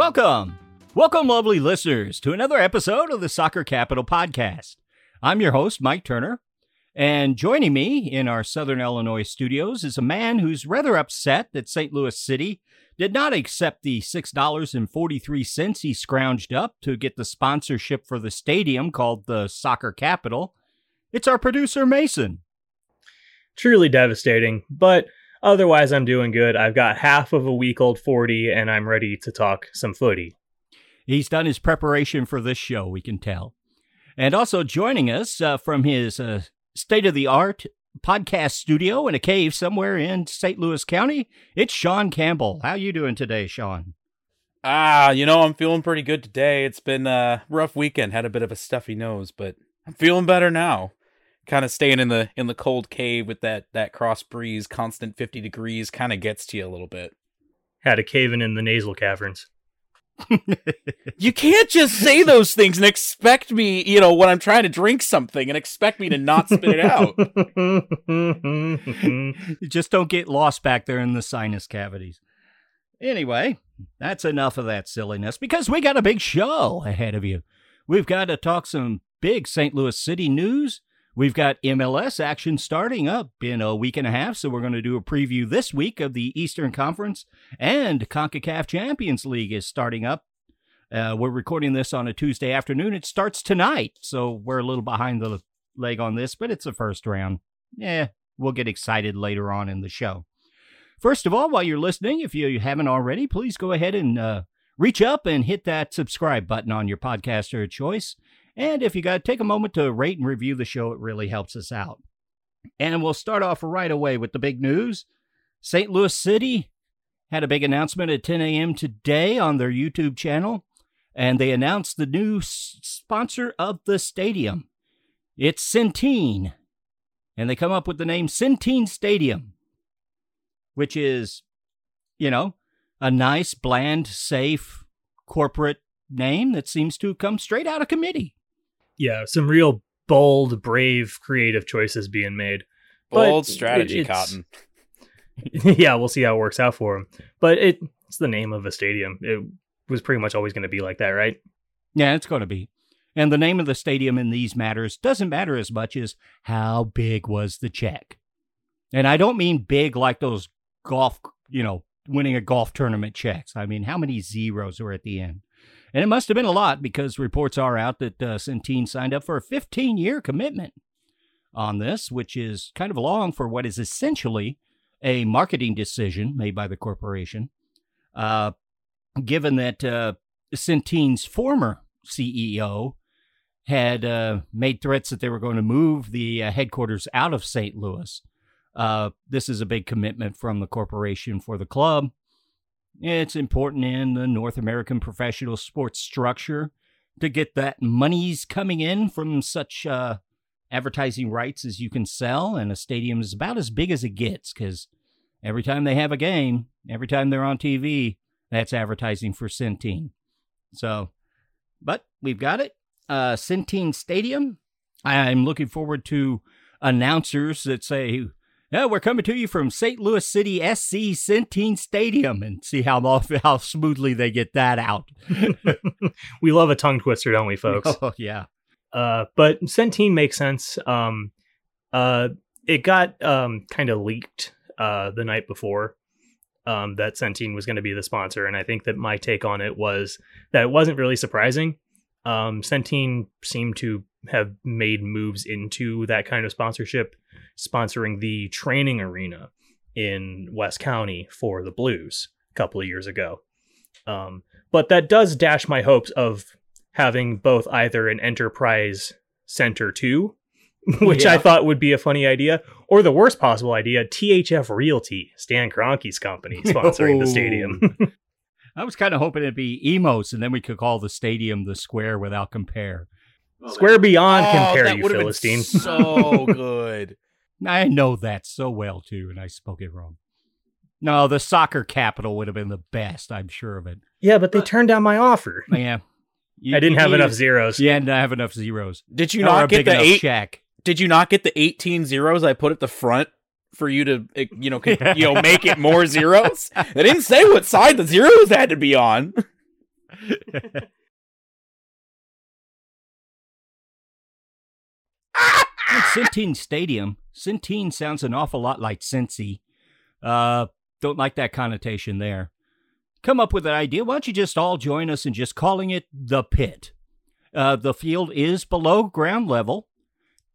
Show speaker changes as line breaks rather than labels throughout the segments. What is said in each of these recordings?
Welcome. Welcome, lovely listeners, to another episode of the Soccer Capital Podcast. I'm your host, Mike Turner, and joining me in our Southern Illinois studios is a man who's rather upset that St. Louis City did not accept the $6.43 he scrounged up to get the sponsorship for the stadium called the Soccer Capital. It's our producer, Mason.
Truly devastating, but Otherwise, I'm doing good. I've got half of a week old 40 and I'm ready to talk some footy.
He's done his preparation for this show, we can tell. And also joining us uh, from his uh, state of the art podcast studio in a cave somewhere in St. Louis County, it's Sean Campbell. How you doing today, Sean?
Ah, you know, I'm feeling pretty good today. It's been a rough weekend, had a bit of a stuffy nose, but I'm feeling better now kind of staying in the in the cold cave with that that cross breeze, constant 50 degrees, kind of gets to you a little bit.
Had a caving in the nasal caverns.
you can't just say those things and expect me, you know, when I'm trying to drink something and expect me to not spit it out.
you just don't get lost back there in the sinus cavities. Anyway, that's enough of that silliness because we got a big show ahead of you. We've got to talk some big St. Louis City news. We've got MLS action starting up in a week and a half, so we're going to do a preview this week of the Eastern Conference, and CONCACAF Champions League is starting up. Uh, we're recording this on a Tuesday afternoon. It starts tonight, so we're a little behind the leg on this, but it's the first round. Yeah, we'll get excited later on in the show. First of all, while you're listening, if you haven't already, please go ahead and uh, reach up and hit that subscribe button on your podcaster of choice. And if you got to take a moment to rate and review the show, it really helps us out. And we'll start off right away with the big news. St. Louis City had a big announcement at 10 a.m. today on their YouTube channel, and they announced the new s- sponsor of the stadium. It's Centene, and they come up with the name Centene Stadium, which is, you know, a nice, bland, safe corporate name that seems to come straight out of committee
yeah, some real bold, brave, creative choices being made.
Bold but strategy, Cotton.
yeah, we'll see how it works out for him. But it, it's the name of a stadium. It was pretty much always going to be like that, right?
Yeah, it's going to be. And the name of the stadium in these matters doesn't matter as much as how big was the check. And I don't mean big like those golf, you know, winning a golf tournament checks. I mean, how many zeros are at the end? And it must have been a lot because reports are out that uh, Centene signed up for a 15 year commitment on this, which is kind of long for what is essentially a marketing decision made by the corporation. Uh, given that uh, Centene's former CEO had uh, made threats that they were going to move the uh, headquarters out of St. Louis. Uh, this is a big commitment from the corporation for the club. It's important in the North American professional sports structure to get that monies coming in from such uh, advertising rights as you can sell, and a stadium is about as big as it gets because every time they have a game, every time they're on TV, that's advertising for Centene. So, but we've got it. Uh, Centene Stadium. I'm looking forward to announcers that say yeah, we're coming to you from St. Louis City SC Centene Stadium and see how how smoothly they get that out.
we love a tongue twister, don't we, folks?
Oh, yeah.
Uh, but Centene makes sense. Um, uh, it got um, kind of leaked uh, the night before um, that Centene was going to be the sponsor, and I think that my take on it was that it wasn't really surprising. Um, Centene seemed to have made moves into that kind of sponsorship sponsoring the training arena in West County for the Blues a couple of years ago. Um, but that does dash my hopes of having both either an enterprise center too, which yeah. I thought would be a funny idea, or the worst possible idea, THF Realty, Stan Kroenke's company, sponsoring oh. the stadium.
I was kind of hoping it'd be Imo's, and then we could call the stadium the Square without compare.
Square Beyond oh, compare you, Philistine.
so good.
I know that so well too, and I spoke it wrong. No, the soccer capital would have been the best. I'm sure of it.
Yeah, but they turned down my offer.
Yeah,
you, I didn't have enough zeros.
Yeah, didn't have enough zeros.
Did you not get the eight? Check. Did you not get the 18 zeros I put at the front for you to, eh, you know, you know, make it more zeros? They didn't say what side the zeros had to be on.
Centene Stadium. Centene sounds an awful lot like Cincy. Uh, don't like that connotation there. Come up with an idea. Why don't you just all join us in just calling it the pit? Uh, the field is below ground level,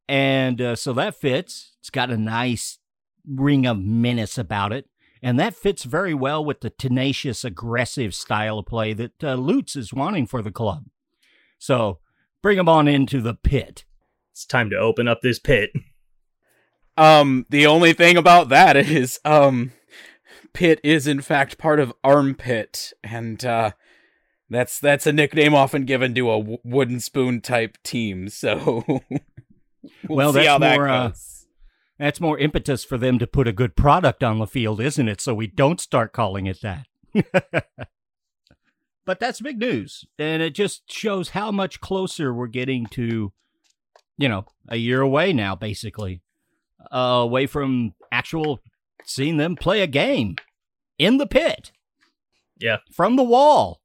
and uh, so that fits. It's got a nice ring of menace about it, and that fits very well with the tenacious, aggressive style of play that uh, Lutz is wanting for the club. So bring him on into the pit.
It's time to open up this pit.
Um, the only thing about that is, um, Pit is in fact part of Armpit, and uh, that's that's a nickname often given to a w- wooden spoon type team. So, we'll,
Well,
see
that's
how that
more, uh,
goes.
That's more impetus for them to put a good product on the field, isn't it? So we don't start calling it that. but that's big news. And it just shows how much closer we're getting to, you know, a year away now, basically, uh, away from actual seeing them play a game in the pit.
Yeah.
From the wall.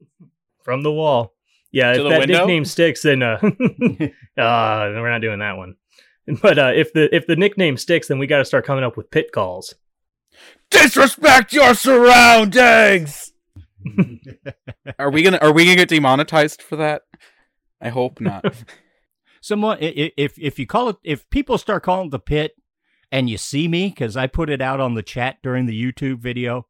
From the wall. Yeah,
To
if that
window?
nickname sticks, then uh, uh we're not doing that one. But uh, if the if the nickname sticks, then we got to start coming up with pit calls.
Disrespect your surroundings. are we gonna Are we gonna get demonetized for that? I hope not.
Someone, i- i- if if you call it, if people start calling it the pit, and you see me because I put it out on the chat during the YouTube video,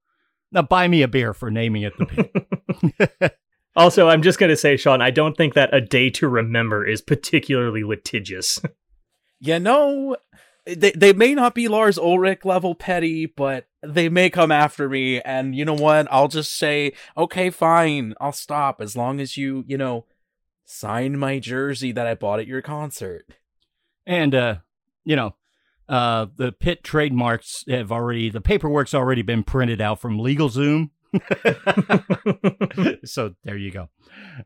now buy me a beer for naming it the pit.
Also, I'm just gonna say, Sean, I don't think that a day to remember is particularly litigious.
You know, they they may not be Lars Ulrich level petty, but they may come after me. And you know what? I'll just say, okay, fine, I'll stop as long as you, you know, sign my jersey that I bought at your concert.
and uh, you know, uh, the pit trademarks have already the paperwork's already been printed out from LegalZoom. so there you go.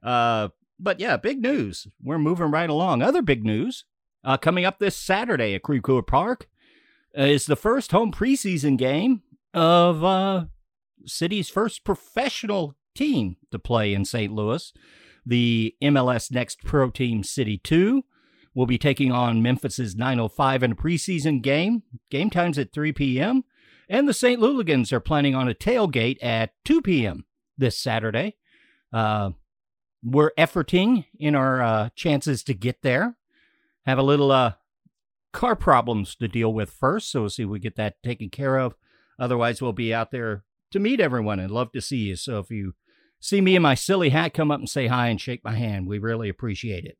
Uh, but yeah, big news. We're moving right along. Other big news uh, coming up this Saturday at Court Park uh, is the first home preseason game of uh, city's first professional team to play in St. Louis. The MLS Next Pro Team City 2 will be taking on Memphis's 905 in a preseason game. Game time's at 3 p.m. And the St. Louligans are planning on a tailgate at 2 p.m. this Saturday. Uh, we're efforting in our uh, chances to get there. Have a little uh, car problems to deal with first, so we'll see if we get that taken care of. Otherwise, we'll be out there to meet everyone and love to see you. So if you see me in my silly hat, come up and say hi and shake my hand. We really appreciate it.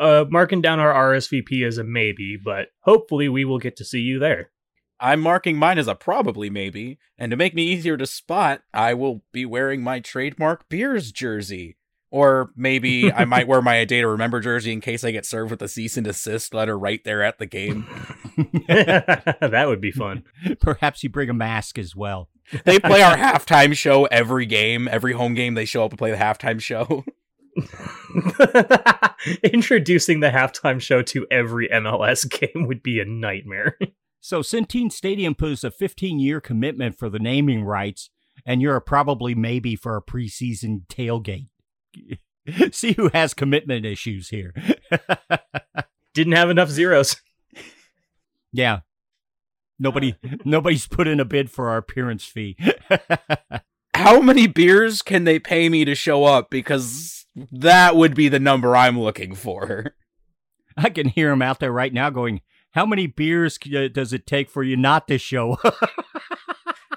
uh, marking down our RSVP as a maybe, but hopefully we will get to see you there.
I'm marking mine as a probably maybe, and to make me easier to spot, I will be wearing my trademark beers jersey. Or maybe I might wear my A Day to Remember jersey in case I get served with a cease and desist letter right there at the game.
that would be fun.
Perhaps you bring a mask as well.
They play our halftime show every game. Every home game, they show up and play the halftime show.
Introducing the halftime show to every MLS game would be a nightmare.
So Centene Stadium posed a 15-year commitment for the naming rights, and you're a probably maybe for a preseason tailgate. See who has commitment issues here.
Didn't have enough zeros.
yeah. Nobody nobody's put in a bid for our appearance fee.
How many beers can they pay me to show up? Because that would be the number I'm looking for.
I can hear him out there right now going, "How many beers uh, does it take for you not to show up?"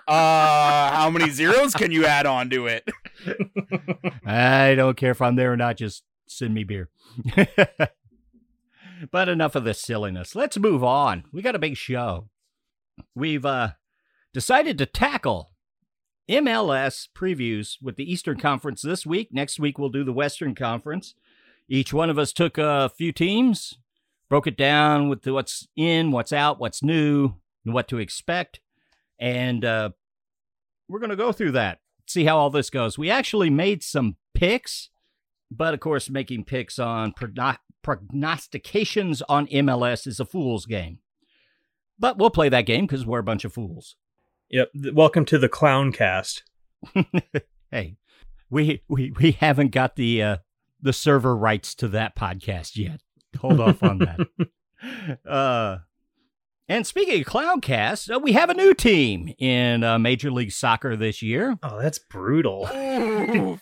Uh, how many zeros can you add on to it?
I don't care if I'm there or not. Just send me beer. but enough of this silliness. Let's move on. We got a big show. We've uh, decided to tackle MLS previews with the Eastern Conference this week. Next week, we'll do the Western Conference. Each one of us took a few teams, broke it down with what's in, what's out, what's new, and what to expect. And uh, we're going to go through that see how all this goes. We actually made some picks, but of course, making picks on progno- prognostications on MLS is a fool's game. But we'll play that game because we're a bunch of fools.
Yep. Welcome to the Clown Cast.
hey, we we we haven't got the uh, the server rights to that podcast yet. Hold off on that. Uh, and speaking of Cloudcast, uh, we have a new team in uh, Major League Soccer this year.
Oh, that's brutal.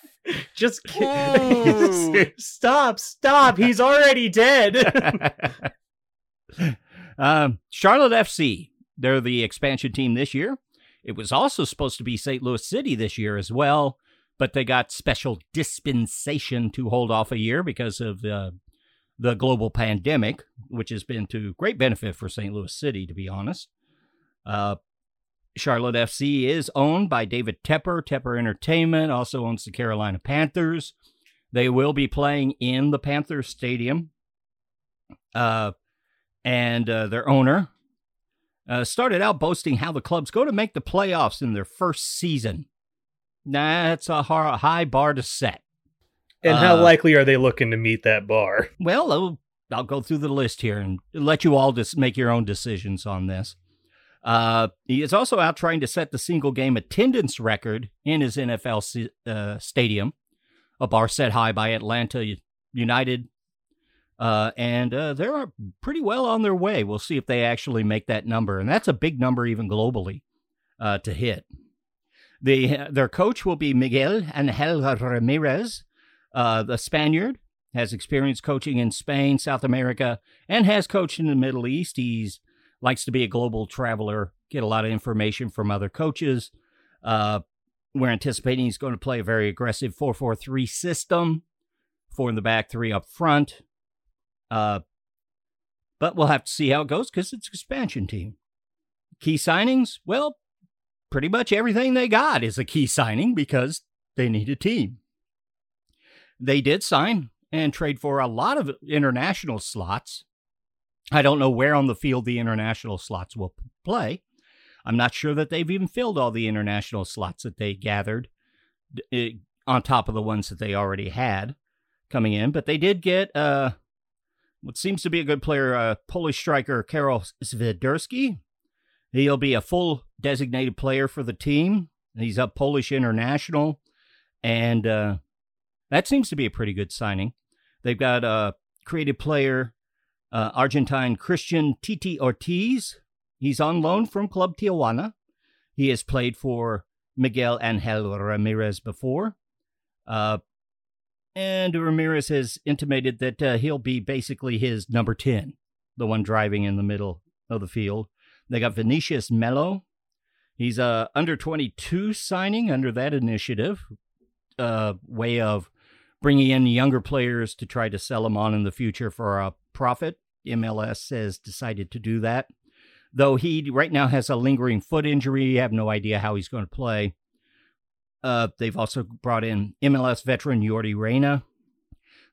Just
Ooh.
stop, stop. He's already dead.
um, Charlotte FC, they're the expansion team this year. It was also supposed to be St. Louis City this year as well, but they got special dispensation to hold off a year because of uh, the global pandemic, which has been to great benefit for St. Louis City, to be honest. Uh, Charlotte FC is owned by David Tepper. Tepper Entertainment also owns the Carolina Panthers. They will be playing in the Panthers Stadium. Uh, and uh, their owner uh, started out boasting how the club's going to make the playoffs in their first season. That's a high bar to set.
And how
Uh,
likely are they looking to meet that bar?
Well, I'll, I'll go through the list here and let you all just make your own decisions on this. Uh, he is also out trying to set the single game attendance record in his NFL uh, stadium, a bar set high by Atlanta United. Uh, and uh, they're pretty well on their way. We'll see if they actually make that number. And that's a big number, even globally, uh, to hit. The, their coach will be Miguel Angel Ramirez, uh, the Spaniard has experience coaching in Spain, South America, and has coached in the Middle East. He's likes to be a global traveler, get a lot of information from other coaches. Uh, we're anticipating he's going to play a very aggressive 4-4-3 system, four in the back, three up front. Uh, but we'll have to see how it goes because it's an expansion team. Key signings, well, pretty much everything they got is a key signing because they need a team. They did sign and trade for a lot of international slots. I don't know where on the field the international slots will play. I'm not sure that they've even filled all the international slots that they gathered on top of the ones that they already had coming in. But they did get uh, what seems to be a good player, uh, Polish striker Karol Swiderski. He'll be a full designated player for the team. He's a Polish international, and uh, that seems to be a pretty good signing. They've got a creative player, uh, Argentine Cristian Titi Ortiz. He's on loan from Club Tijuana. He has played for Miguel Angel Ramirez before. Uh, and Ramirez has intimated that uh, he'll be basically his number 10, the one driving in the middle of the field. They got Vinicius Melo. He's a under 22 signing under that initiative, uh, way of bringing in younger players to try to sell them on in the future for a profit. MLS has decided to do that. Though he right now has a lingering foot injury, have no idea how he's going to play. Uh, they've also brought in MLS veteran Yordy Reyna.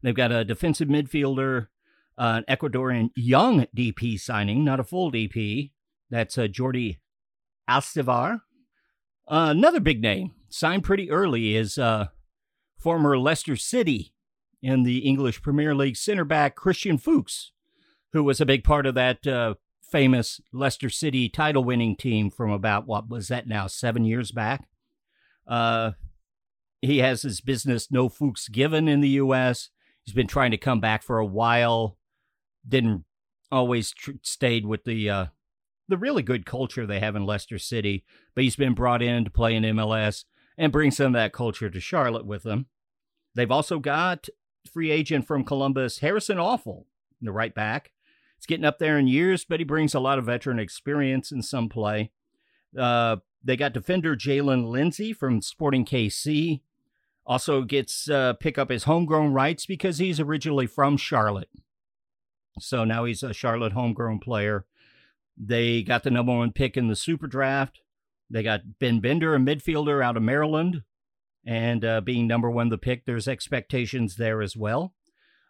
They've got a defensive midfielder, uh, an Ecuadorian young DP signing, not a full DP. That's uh, Jordy Alcivar. Uh, another big name, signed pretty early, is uh, former Leicester City in the English Premier League center back Christian Fuchs, who was a big part of that uh, famous Leicester City title winning team from about, what was that now, seven years back? Uh, he has his business No Fuchs Given in the U.S. He's been trying to come back for a while. Didn't always tr- stayed with the uh, the really good culture they have in Leicester City, but he's been brought in to play in MLS and bring some of that culture to Charlotte with them. They've also got free agent from Columbus, Harrison Afful, the right back. He's getting up there in years, but he brings a lot of veteran experience in some play. Uh, they got defender Jaylin Lindsey from Sporting KC. Also gets uh, pick up his homegrown rights because he's originally from Charlotte. So now he's a Charlotte homegrown player. They got the number one pick in the super draft. They got Ben Bender, a midfielder out of Maryland. And uh, being number one the pick, there's expectations there as well.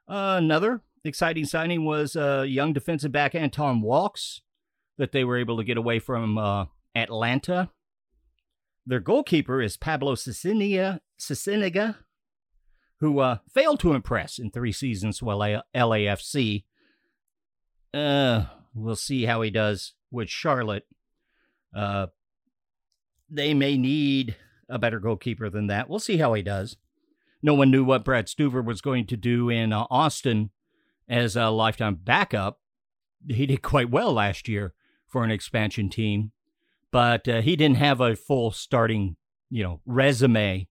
Uh, another exciting signing was uh, young defensive back Anton Walkes that they were able to get away from uh, Atlanta. Their goalkeeper is Pablo Sisniega who uh, failed to impress in three seasons with LA- LAFC. Uh, we'll see how he does with Charlotte. Uh, they may need a better goalkeeper than that. We'll see how he does. no one knew what Brad Stuver was going to do in uh, Austin as a lifetime backup. He did quite well last year for an expansion team, but uh, he didn't have a full starting, you know, resume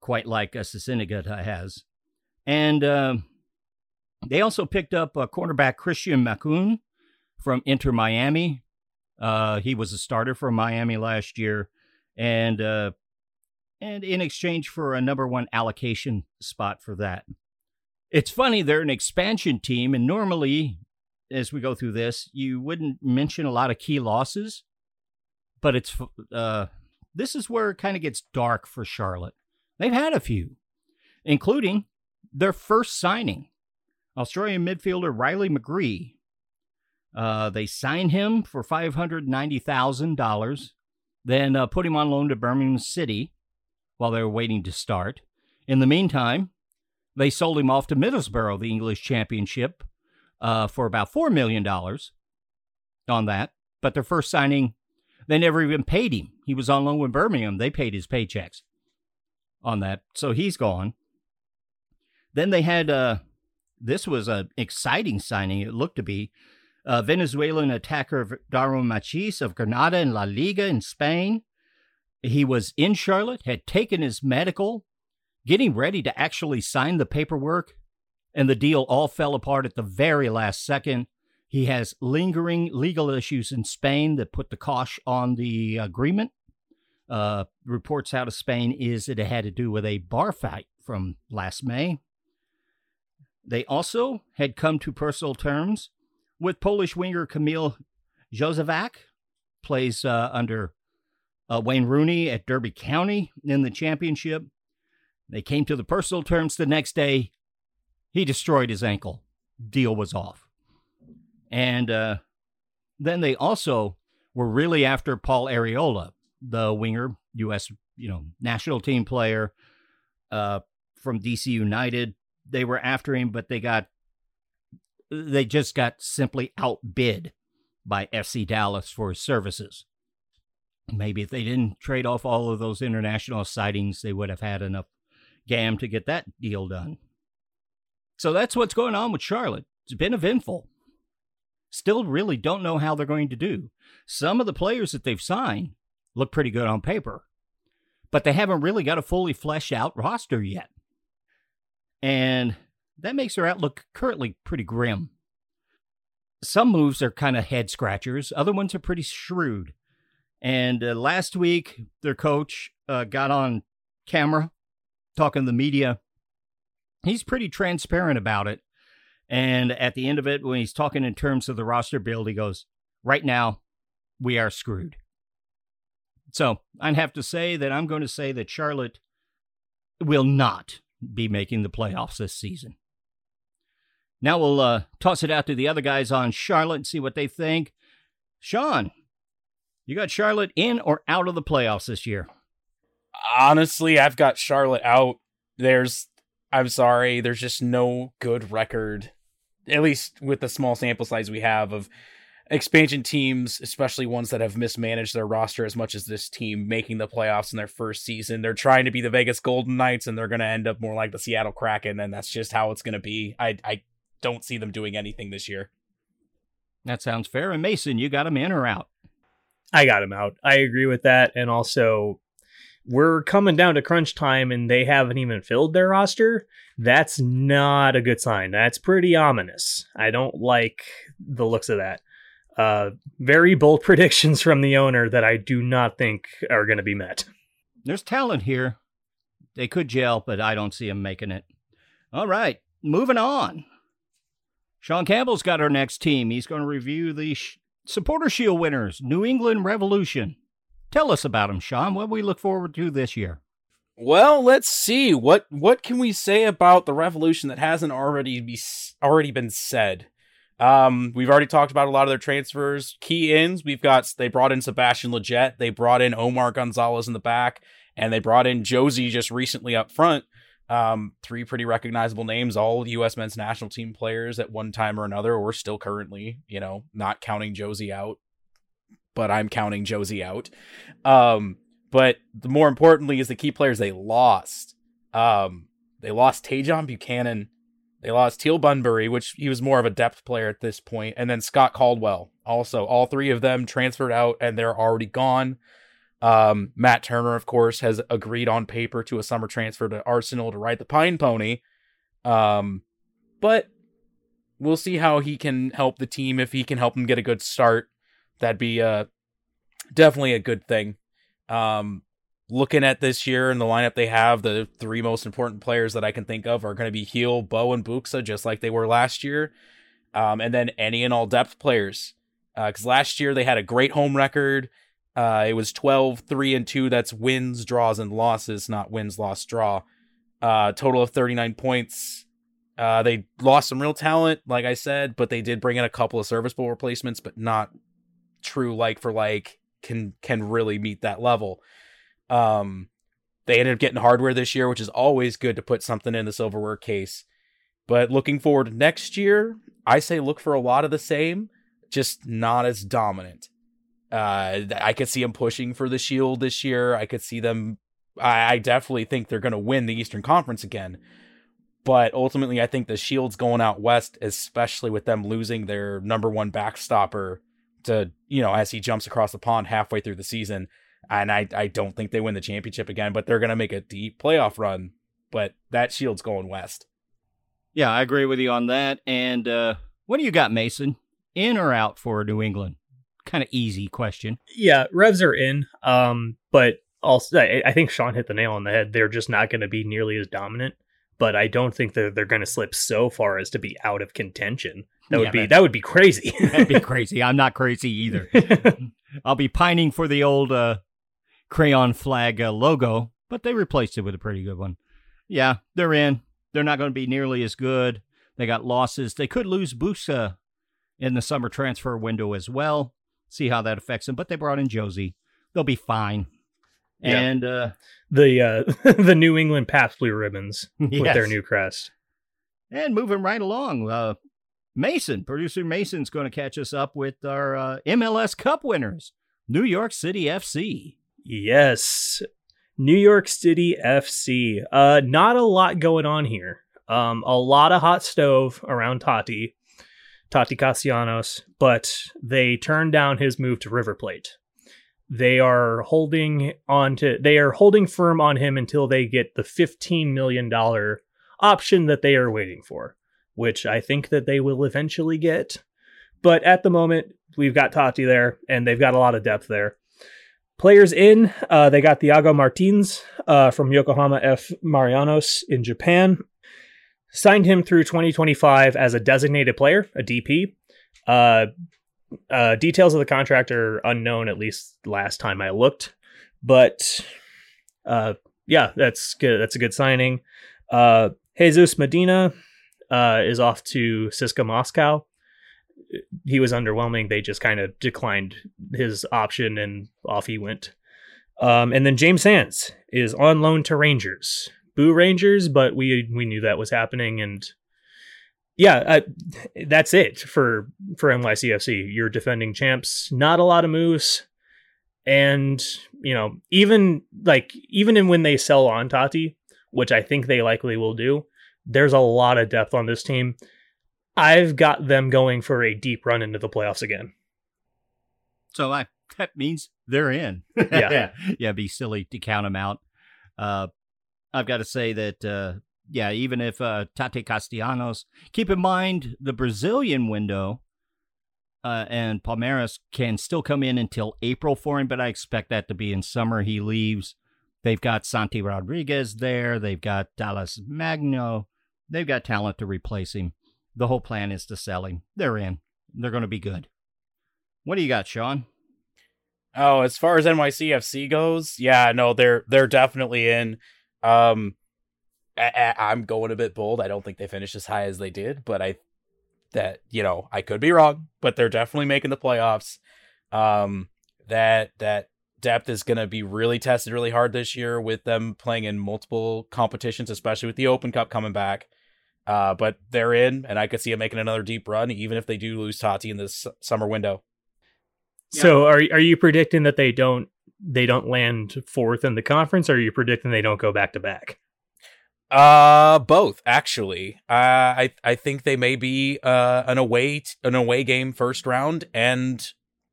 quite like uh, Sisniega has. And uh, they also picked up a cornerback Christian Makoun from Inter Miami. Uh, he was a starter for Miami last year, and uh, and in exchange for a number one allocation spot for that. It's funny they're an expansion team, and normally, as we go through this, you wouldn't mention a lot of key losses, but it's uh, this is where it kind of gets dark for Charlotte. They've had a few, including their first signing Australian midfielder Riley McGree. Uh, they signed him for $590,000, then uh, put him on loan to Birmingham City while they were waiting to start. In the meantime, they sold him off to Middlesbrough, the English Championship, uh, for about $4 million on that. But their first signing, they never even paid him. He was on loan with Birmingham. They paid his paychecks on that. So he's gone. Then they had uh, this was an exciting signing, it looked to be. Uh, Venezuelan attacker Darwin Machís of Granada in La Liga in Spain. He was in Charlotte, had taken his medical, getting ready to actually sign the paperwork, and the deal all fell apart at the very last second. He has lingering legal issues in Spain that put the cosh on the agreement. Uh, reports out of Spain is that it had to do with a bar fight from last May. They also had come to personal terms with Polish winger Kamil Jóźwiak, plays uh, under uh, Wayne Rooney at Derby County in the championship. They came to the personal terms the next day. He destroyed his ankle. Deal was off. And uh, then they also were really after Paul Arriola, the winger, U.S. you know national team player uh, from DC United, they were after him, but they got they just got simply outbid by FC Dallas for his services. Maybe if they didn't trade off all of those international sightings, they would have had enough GAM to get that deal done. So that's what's going on with Charlotte. It's been eventful. Still really don't know how they're going to do. Some of the players that they've signed look pretty good on paper, but they haven't really got a fully fleshed out roster yet. And that makes their outlook currently pretty grim. Some moves are kind of head scratchers, other ones are pretty shrewd. And uh, last week, their coach uh, got on camera talking to the media. He's pretty transparent about it. And at the end of it, when he's talking in terms of the roster build, he goes, Right now, we are screwed. So I'd have to say that I'm going to say that Charlotte will not be making the playoffs this season. Now we'll uh, toss it out to the other guys on Charlotte and see what they think. Sean, you got Charlotte in or out of the playoffs this year?
Honestly, I've got Charlotte out. There's, I'm sorry, there's just no good record, at least with the small sample size we have of expansion teams, especially ones that have mismanaged their roster as much as this team, making the playoffs in their first season. They're trying to be the Vegas Golden Knights, and they're going to end up more like the Seattle Kraken, and that's just how it's going to be. I I don't see them doing anything this year.
That sounds fair. And Mason, you got him in or out?
I got him out. I agree with that, and also. We're coming down to crunch time and they haven't even filled their roster. That's not a good sign. That's pretty ominous. I don't like the looks of that uh, very bold predictions from the owner that I do not think are going to be met.
There's talent here. They could gel, but I don't see them making it. All right, moving on. Sean Campbell's got our next team. He's going to review the sh- Supporter Shield winners, New England Revolution. Tell us about them, Sean. What we look forward to this year?
Well, let's see what what can we say about the Revolution that hasn't already be already been said. Um, we've already talked about a lot of their transfers. Key ins, we've got they brought in Sebastian Lletget, they brought in Omar Gonzalez in the back, and they brought in Jozy just recently up front. Um, three pretty recognizable names, all U.S. men's national team players at one time or another, or still currently, you know, not counting Jozy out, but I'm counting Jozy out. Um, but the more importantly is the key players they lost. Um, They lost Tajon Buchanan. They lost Teal Bunbury, which he was more of a depth player at this point, and then Scott Caldwell. Also, all three of them transferred out and they're already gone. Um, Matt Turner, of course, has agreed on paper to a summer transfer to Arsenal to ride the Pine Pony. Um, but we'll see how he can help the team. If he can help them get a good start, that'd be uh, definitely a good thing. Um, looking at this year and the lineup they have, the three most important players that I can think of are going to be Gil, Bou, and Buksa, just like they were last year. Um, and then any and all depth players. Because uh, last year they had a great home record. Uh, it was 12, 3, and 2. That's wins, draws, and losses, not wins, loss, draw. Uh, total of 39 points. Uh, they lost some real talent, like I said, but they did bring in a couple of serviceable replacements, but not true like for like can can really meet that level. Um, they ended up getting hardware this year, which is always good to put something in the silverware case. But looking forward to next year, I say look for a lot of the same, just not as dominant. Uh, I could see them pushing for the Shield this year. I could see them. I, I definitely think they're going to win the Eastern Conference again. But ultimately, I think the Shield's going out west, especially with them losing their number one backstopper to, you know, as he jumps across the pond halfway through the season. And I, I don't think they win the championship again, but they're going to make a deep playoff run. But that Shield's going west.
Yeah, I agree with you on that. And uh, what do you got, Mason? In or out for New England? Kind of easy question.
Yeah, Revs are in. Um, but also, I think Sean hit the nail on the head. They're just not going to be nearly as dominant. But I don't think that they're going to slip so far as to be out of contention. That would be that would be crazy.
that'd be crazy. I'm not crazy either. I'll be pining for the old uh, crayon flag uh, logo, but they replaced it with a pretty good one. Yeah, they're in. They're not going to be nearly as good. They got losses. They could lose Buksa in the summer transfer window as well. See how that affects them. But they brought in Jozy; They'll be fine. Yeah. And uh,
the uh, the New England Pabst Blue Ribbons yes. with their new crest.
And moving right along, uh, Mason, producer Mason's going to catch us up with our uh, MLS Cup winners, New York City FC.
Yes, New York City FC. Uh, not a lot going on here. Um, a lot of hot stove around Tati, Tati Castellanos, but they turned down his move to River Plate. They are holding on to. They are holding firm on him until they get the fifteen million dollar option that they are waiting for which I think that they will eventually get. But at the moment, we've got Tati there, and they've got a lot of depth there. Players in, uh, they got Thiago Martins uh, from Yokohama F. Marinos in Japan. Signed him through 2025 as a designated player, a DP. Uh, uh, details of the contract are unknown, at least last time I looked. But uh, yeah, that's good. That's a good signing. Uh, Jesus Medina, uh, is off to CSKA Moscow. He was underwhelming. They just kind of declined his option and off he went. Um, and then James Sands is on loan to Rangers, Boo Rangers, but we we knew that was happening, and yeah, uh, that's it for for NYCFC. You're defending champs. Not a lot of moves, and you know even like even in when they sell on Tati, which I think they likely will do, there's a lot of depth on this team. I've got them going for a deep run into the playoffs again.
So I that means they're in.
Yeah, yeah,
yeah. Be silly to count them out. Uh, I've got to say that uh, yeah, even if uh, Tate Castellanos, keep in mind the Brazilian window uh, and Palmeiras can still come in until April for him, but I expect that to be in summer. He leaves. They've got Santi Rodriguez there. They've got Talles Magno. They've got talent to replace him. The whole plan is to sell him. They're in. They're going to be good. What do you got, Sean?
Oh, as far as NYCFC goes, yeah, no, they're they're definitely in. Um, I, am going a bit bold. I don't think they finished as high as they did, but I that you know I could be wrong, but they're definitely making the playoffs. Um, that that depth is going to be really tested really hard this year with them playing in multiple competitions, especially with the Open Cup coming back. Uh, but they're in, and I could see them making another deep run, even if they do lose Tati in this summer window.
So, are are you predicting that they don't they don't land fourth in the conference, or are you predicting they don't go back to back?
Uh, both actually. Uh, I I think they may be uh an away t- an away game first round, and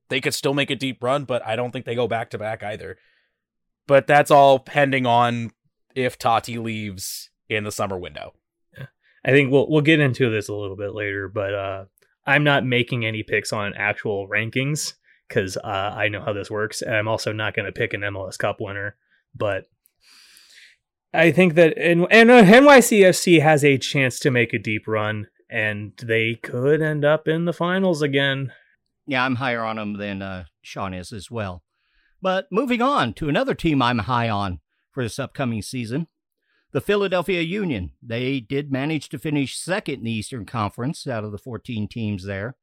they could still make a deep run, but I don't think they go back to back either. But that's all pending on if Tati leaves in the summer window.
I think we'll we'll get into this a little bit later, but uh, I'm not making any picks on actual rankings because uh, I know how this works, and I'm also not going to pick an MLS Cup winner. But I think that and and NYCFC has a chance to make a deep run, and they could end up in the finals again.
Yeah, I'm higher on them than uh, Sean is as well. But moving on to another team I'm high on for this upcoming season, the Philadelphia Union. They did manage to finish second in the Eastern Conference out of the 14 teams there.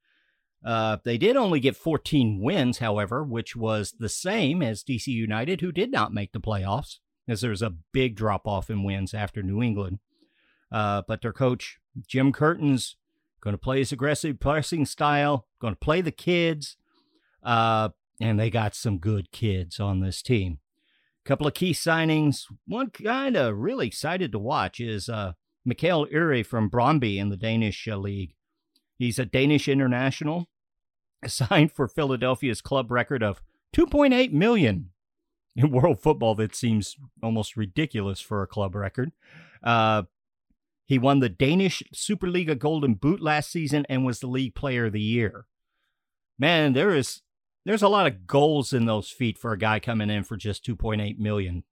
Uh, they did only get 14 wins, however, which was the same as DC United, who did not make the playoffs, as there's a big drop off in wins after New England. Uh, but their coach, Jim Curtin's going to play his aggressive pressing style, going to play the kids, uh, and they got some good kids on this team A couple of key signings. One kind of really excited to watch is uh, Mikael Uhre from Brøndby in the Danish uh, league. He's a Danish international, signed for Philadelphia's club record of 2.8 million in world football. That seems almost ridiculous for a club record. Uh, he won the Danish Superliga Golden Boot last season and was the league player of the year. Man, there is there's a lot of goals in those feet for a guy coming in for just 2.8 million.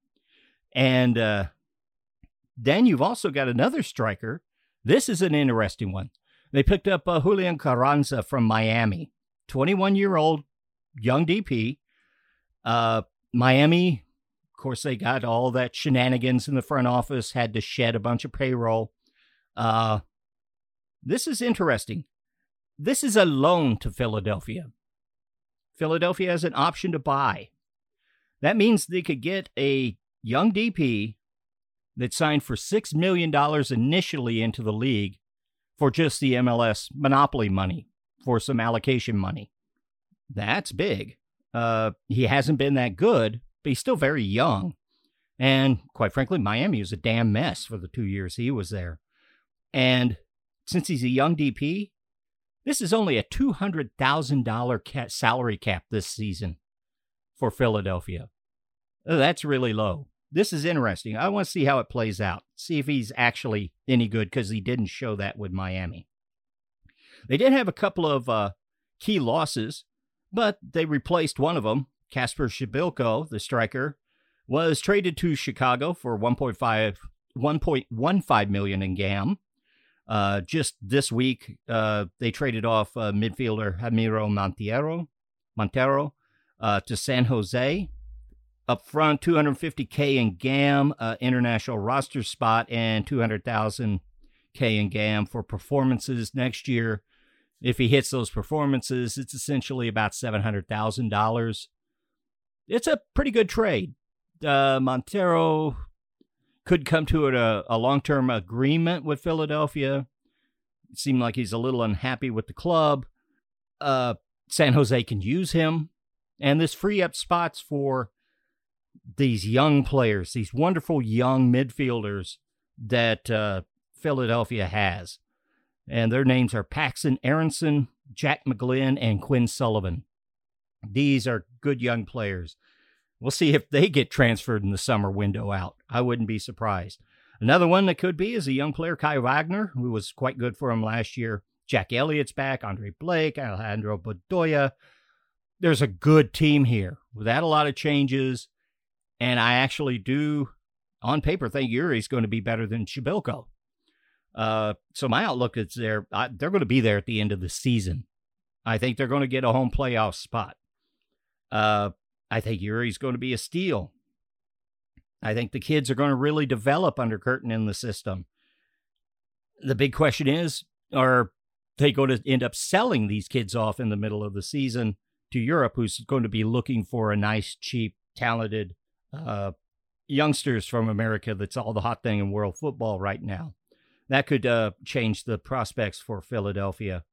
And uh, then you've also got another striker. This is an interesting one. They picked up uh, Julian Carranza from Miami, 21 year old young DP. Uh, Miami, of course, they got all that shenanigans in the front office, had to shed a bunch of payroll. Uh, this is interesting. This is a loan to Philadelphia. Philadelphia has an option to buy. That means they could get a young DP that signed for $6 million initially into the league for just the MLS monopoly money, for some allocation money. That's big. Uh, he hasn't been that good, but he's still very young. And quite frankly, Miami was a damn mess for the two years he was there. And since he's a young DP, this is only a $200,000 salary cap this season for Philadelphia. That's really low. This is interesting. I want to see how it plays out. See if he's actually any good because he didn't show that with Miami. They did have a couple of uh, key losses, but they replaced one of them. Kacper Przybyłko, the striker, was traded to Chicago for 1.5 1.15 million in GAM. Uh, just this week, uh, they traded off uh, midfielder Jamiro Monteiro, Monteiro uh, to San Jose. Up front, 250k in GAM, uh, international roster spot, and 200,000k in GAM for performances next year. If he hits those performances, it's essentially about $700,000. It's a pretty good trade. Uh, Monteiro could come to a, a long term agreement with Philadelphia. It seemed like he's a little unhappy with the club. Uh, San Jose can use him, and this free up spots for these young players, these wonderful young midfielders that uh, Philadelphia has. And their names are Paxton Aaronson, Jack McGlynn, and Quinn Sullivan. These are good young players. We'll see if they get transferred in the summer window out. I wouldn't be surprised. Another one that could be is a young player, Kai Wagner, who was quite good for him last year. Jack Elliott's back, Andre Blake, Alejandro Bedoya. There's a good team here without a lot of changes. And I actually do, on paper, think Uhre's going to be better than Przybyłko. Uh, so my outlook is they're, they're going to be there at the end of the season. I think they're going to get a home playoff spot. Uh, I think Uhre's going to be a steal. I think the kids are going to really develop under Curtin in the system. The big question is are they going to end up selling these kids off in the middle of the season to Europe, who's going to be looking for a nice, cheap, talented uh, youngsters from America that's all the hot thing in world football right now? That could uh, change the prospects for Philadelphia.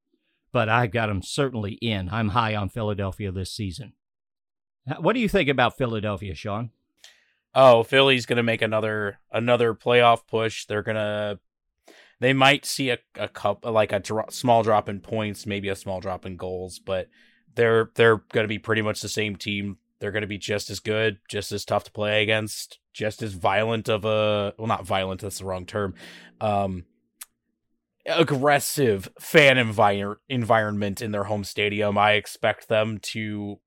But I've got them certainly in. I'm high on Philadelphia this season. What do you think about Philadelphia, Sean?
oh, Philly's going to make another another playoff push. They're going to they might see a a cup like a dro- small drop in points, maybe a small drop in goals, but they're they're going to be pretty much the same team. They're going to be just as good, just as tough to play against, just as violent of a well, not violent. That's the wrong term. Um, aggressive fan envir- environment in their home stadium. I expect them to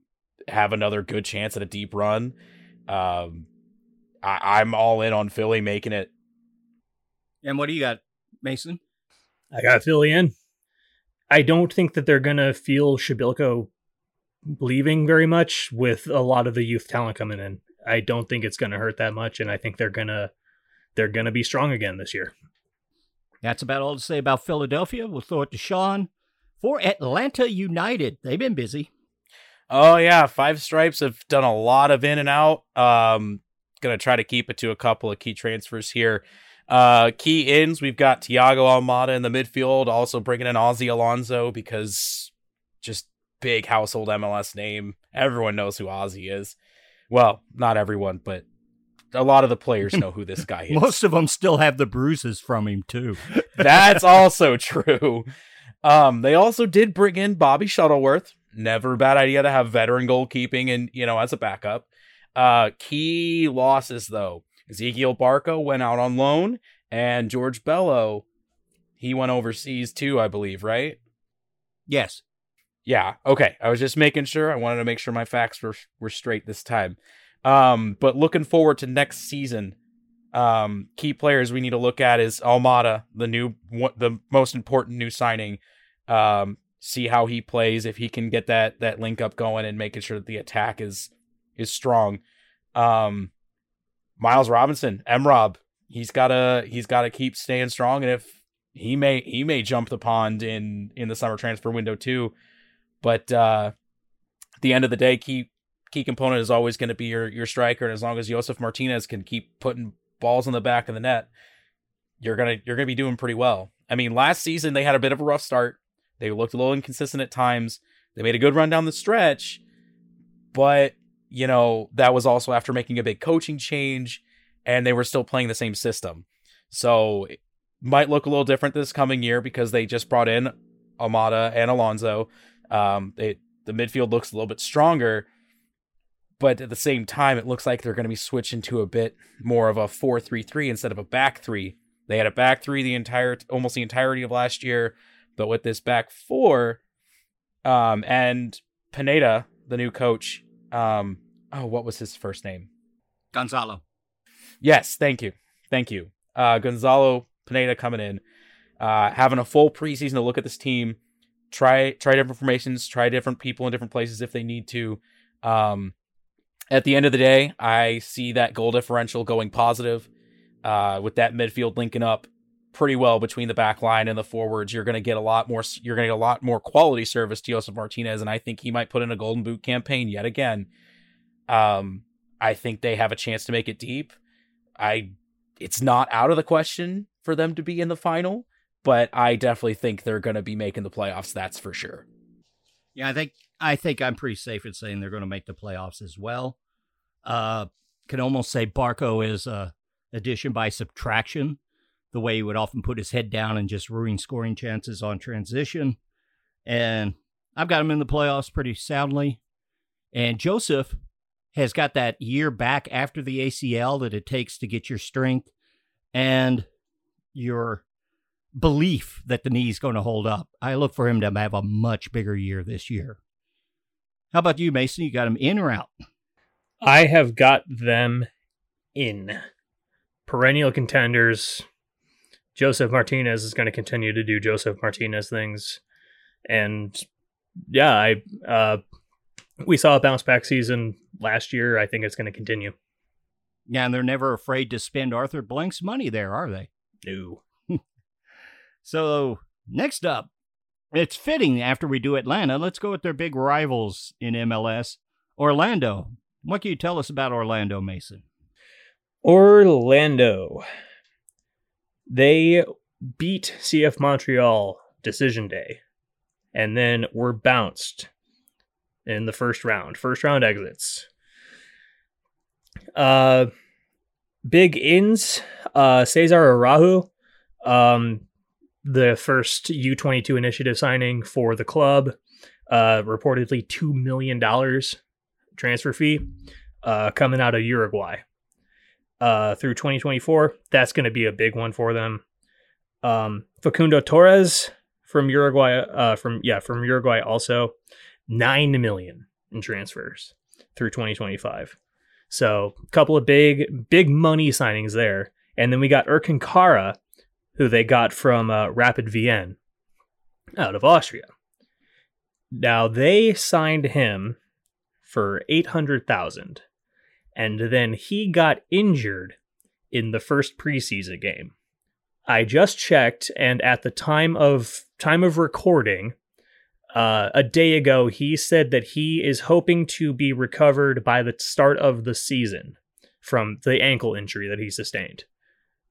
have another good chance at a deep run. Um, I- I'm all in on Philly making it.
And what do you got, Mason?
I got Philly in. I don't think that they're gonna feel Przybyłko leaving very much with a lot of the youth talent coming in. I don't think it's gonna hurt that much, and I think they're gonna they're gonna be strong again this year.
That's about all to say about Philadelphia. We'll throw it to Sean for Atlanta United. They've been busy.
Oh yeah, Five Stripes have done a lot of in and out. Um, gonna try to keep it to a couple of key transfers here. Uh, key ins, we've got Thiago Almada in the midfield, also bringing in Ozzy Alonso because just big household MLS name. Everyone knows who Ozzy is. Well, not everyone, but a lot of the players know who this guy is.
Most of them still have the bruises from him too.
That's also true. Um, they also did bring in Bobby Shuttleworth. Never a bad idea to have veteran goalkeeping and you know as a backup. Uh, key losses though. Ezequiel Barco went out on loan, and George Bello, he went overseas too, I believe, right?
yes.
Yeah. Okay. I was just making sure. I wanted to make sure my facts were were straight this time. Um, but looking forward to next season. Um, key players we need to look at is Almada, the new the most important new signing. Um, see how he plays if he can get that that link up going and making sure that the attack is is strong. Um, Miles Robinson, M Rob, he's gotta he's gotta keep staying strong, and if he may he may jump the pond in in the summer transfer window too. But uh, at the end of the day, key key component is always going to be your your striker, and as long as Josef Martinez can keep putting balls in the back of the net, you're gonna you're gonna be doing pretty well. I mean, last season they had a bit of a rough start. They looked a little inconsistent at times. They made a good run down the stretch, but you know that was also after making a big coaching change, and they were still playing the same system. So might look a little different this coming year because they just brought in Almada and Alonso. Um, they, the midfield looks a little bit stronger, but at the same time, it looks like they're going to be switching to a bit more of a four-three-three instead of a back three. They had a back three the entire, almost the entirety of last year, but with this back four, um, and Pineda, the new coach, um, oh, what was his first name?
Gonzalo.
Yes, thank you, thank you. Uh, Gonzalo Pineda coming in, uh, having a full preseason to look at this team, try try different formations, try different people in different places if they need to. Um, at the end of the day, I see that goal differential going positive. Uh, with that midfield linking up pretty well between the back line and the forwards, you're going to get a lot more. You're going to get a lot more quality service to Josef Martinez, and I think he might put in a Golden Boot campaign yet again. Um, I think they have a chance to make it deep. I, it's not out of the question for them to be in the final, but I definitely think they're going to be making the playoffs. That's for sure.
Yeah, I think I think I'm pretty safe in saying they're going to make the playoffs as well. Uh, can almost say Barco is a addition by subtraction, the way he would often put his head down and just ruin scoring chances on transition. And I've got him in the playoffs pretty soundly. And Josef has got that year back after the ACL that it takes to get your strength and your belief that the knee's going to hold up. I look for him to have a much bigger year this year. How about you, Mason? You got him in or out?
I have got them in. Perennial contenders. Josef Martinez is going to continue to do Josef Martinez things. And yeah, I uh we saw a bounce back season last year. I think it's going to continue.
Yeah, and they're never afraid to spend Arthur Blank's money there, are they?
No.
So next up, it's fitting after we do Atlanta. Let's go with their big rivals in MLS, Orlando. What can you tell us about Orlando, Mason?
Orlando. They beat CF Montreal decision day and then were bounced in the first round. First round exits. Uh big ins, uh, Cesar Araújo, um, the first U22 initiative signing for the club, uh, reportedly $2 million transfer fee uh, coming out of Uruguay. Uh, through 2024, that's going to be a big one for them. Um, Facundo Torres from Uruguay, uh, from yeah, from Uruguay also, nine million in transfers through 2025. So a couple of big, big money signings there. And then we got Ercan Kara, who they got from uh, Rapid Vienna out of Austria. Now they signed him for 800,000 and then he got injured in the first preseason game. I just checked and at the time of time of recording, uh, a day ago, he said that he is hoping to be recovered by the start of the season from the ankle injury that he sustained.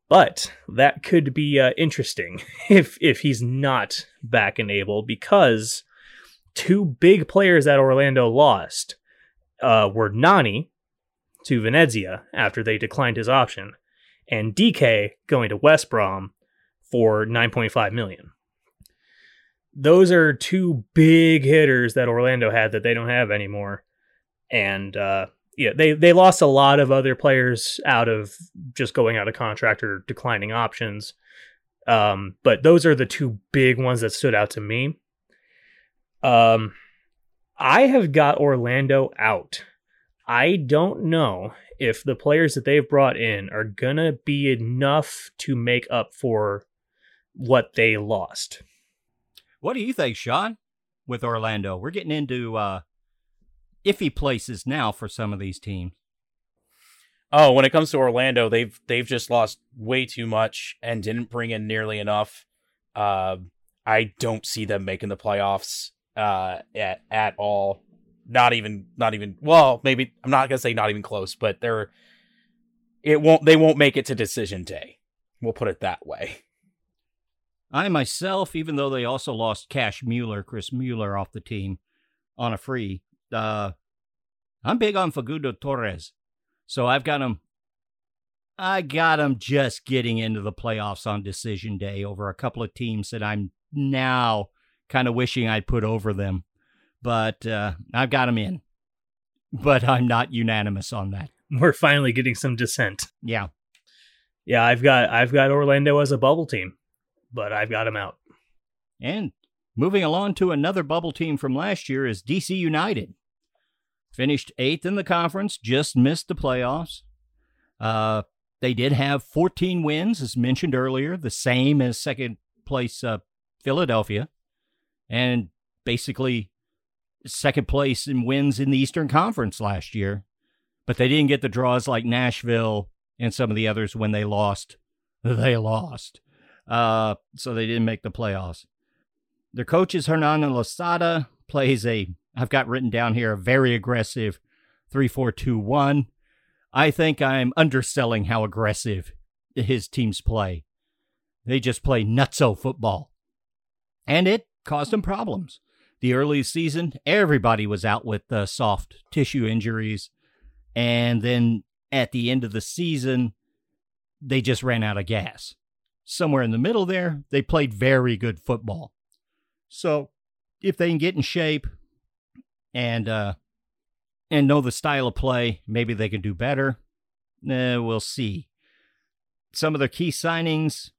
But that could be uh, interesting if if he's not back and able because two big players that Orlando lost uh, were Nani to Venezia after they declined his option, and Dike going to West Brom for 9.5 million those are two big hitters that Orlando had that they don't have anymore. And uh, yeah, they they lost a lot of other players out of just going out of contract or declining options. Um, but those are the two big ones that stood out to me. Um, I have got Orlando out. I don't know if the players that they've brought in are gonna be enough to make up for what they lost.
What do you think, Sean, with Orlando? We're getting into uh, iffy places now for some of these teams.
Oh, when it comes to Orlando, they've they've just lost way too much and didn't bring in nearly enough. Uh, I don't see them making the playoffs uh, at at all. Not even not even well, maybe I'm not gonna say not even close, but they're it won't they won't make it to decision day. We'll put it that way.
I myself, even though they also lost Cash Mueller, Chris Mueller off the team on a free, uh, I'm big on Facundo Torres. So I've got him. I got him just getting into the playoffs on decision day over a couple of teams that I'm now kind of wishing I'd put over them. But uh, I've got him in. But I'm not unanimous on that.
We're finally getting some dissent.
Yeah.
Yeah, I've got I've got Orlando as a bubble team but I've got him out.
And moving along to another bubble team from last year is DC United. Finished eighth in the conference, just missed the playoffs. Uh, they did have 14 wins, as mentioned earlier, the same as second place uh, Philadelphia, and basically second place in wins in the Eastern Conference last year. But they didn't get the draws like Nashville and some of the others when they lost. They lost. Uh, so they didn't make the playoffs. Their coach is Hernando Losada, plays a, I've got written down here, a very aggressive 3 4 2 1. I think I'm underselling how aggressive his teams play. They just play nutso football. And it caused them problems. The early season, everybody was out with uh, soft tissue injuries. And then at the end of the season, they just ran out of gas somewhere in the middle there, they played very good football. So if they can get in shape and uh, and know the style of play, maybe they can do better. Eh, we'll see. Some of their key signings,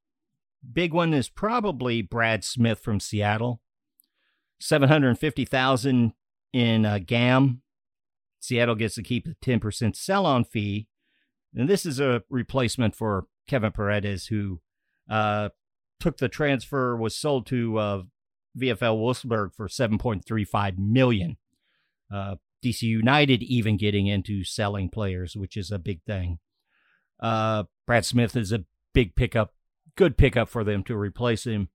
big one is probably Brad Smith from Seattle. 750,000 in uh, GAM. Seattle gets to keep the 10% sell-on fee. And this is a replacement for Kevin Paredes, who uh, took the transfer, was sold to uh, VFL Wolfsburg for 7.35 million. Uh, DC United even getting into selling players, which is a big thing. Uh, Brad Smith is a big pickup, good pickup for them to replace him.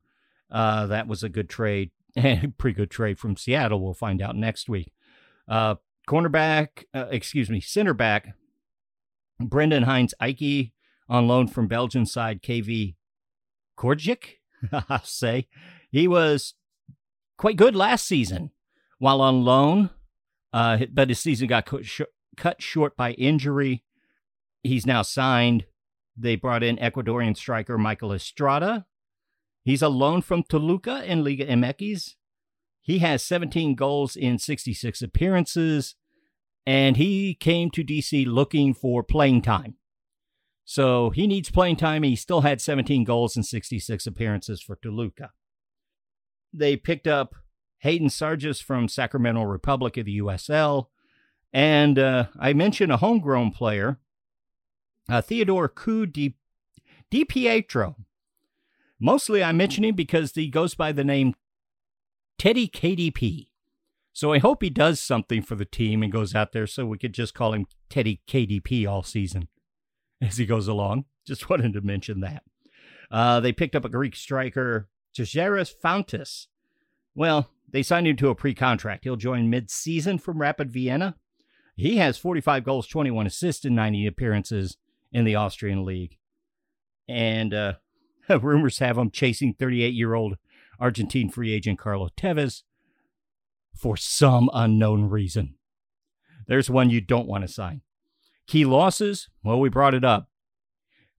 Uh, that was a good trade, and pretty good trade from Seattle. We'll find out next week. Uh, cornerback, uh, excuse me, center back, Brendan Hines Ike on loan from Belgian side KV Korjic, I'll say. He was quite good last season while on loan, uh, but his season got cut short by injury. He's now signed. They brought in Ecuadorian striker Michael Estrada. He's a loan from Toluca in Liga MX. He has 17 goals in 66 appearances, and he came to DC looking for playing time. So he needs playing time. He still had 17 goals and 66 appearances for Toluca. They picked up Hayden Sargis from Sacramento Republic of the USL. And uh, I mentioned a homegrown player, uh, Theodore Ku Di, Di Pietro. Mostly I mention him because he goes by the name Teddy KDP. So I hope he does something for the team and goes out there so we could just call him Teddy KDP all season as he goes along. Just wanted to mention that. Uh, they picked up a Greek striker, Tejeris Fountas. Well, they signed him to a pre contract. He'll join mid season from Rapid Vienna. He has 45 goals, 21 assists, and 90 appearances in the Austrian league. And uh, rumors have him chasing 38 year old Argentine free agent Carlos Tevez for some unknown reason. There's one you don't want to sign. Key losses? Well, we brought it up.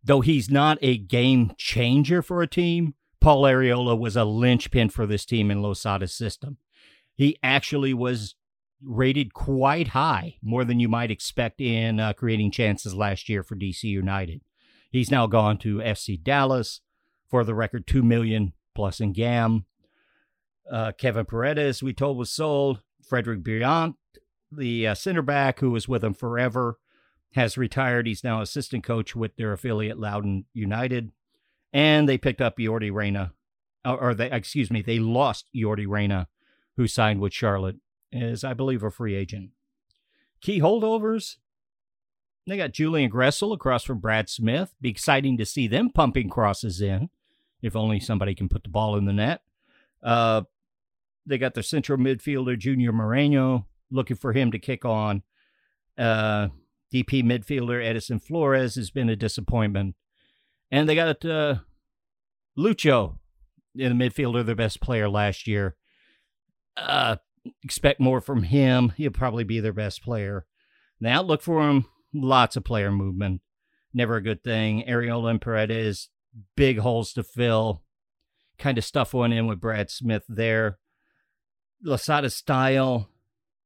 Though he's not a game changer for a team, Paul Arriola was a linchpin for this team in Losada's system. He actually was rated quite high, more than you might expect in uh, creating chances last year for DC United. He's now gone to FC Dallas for the record, two million plus in GAM. Uh, Kevin Paredes, we told, was sold. Frederick Brillant, the uh, center back who was with him forever, has retired. He's now assistant coach with their affiliate Loudoun United. And they picked up Yordy Reyna, or they, excuse me, they lost Yordy Reyna, who signed with Charlotte as, I believe, a free agent. Key holdovers, they got Julian Gressel across from Brad Smith. Be exciting to see them pumping crosses in, if only somebody can put the ball in the net. Uh, they got their central midfielder, Junior Moreno, looking for him to kick on. Uh, DP midfielder Edison Flores has been a disappointment. And they got uh, Lucho in the midfielder, their best player last year. Uh, expect more from him. He'll probably be their best player. The outlook for him, lots of player movement. Never a good thing. Arriola and Paredes, big holes to fill. Kind of stuff went in with Brad Smith there. Losada's style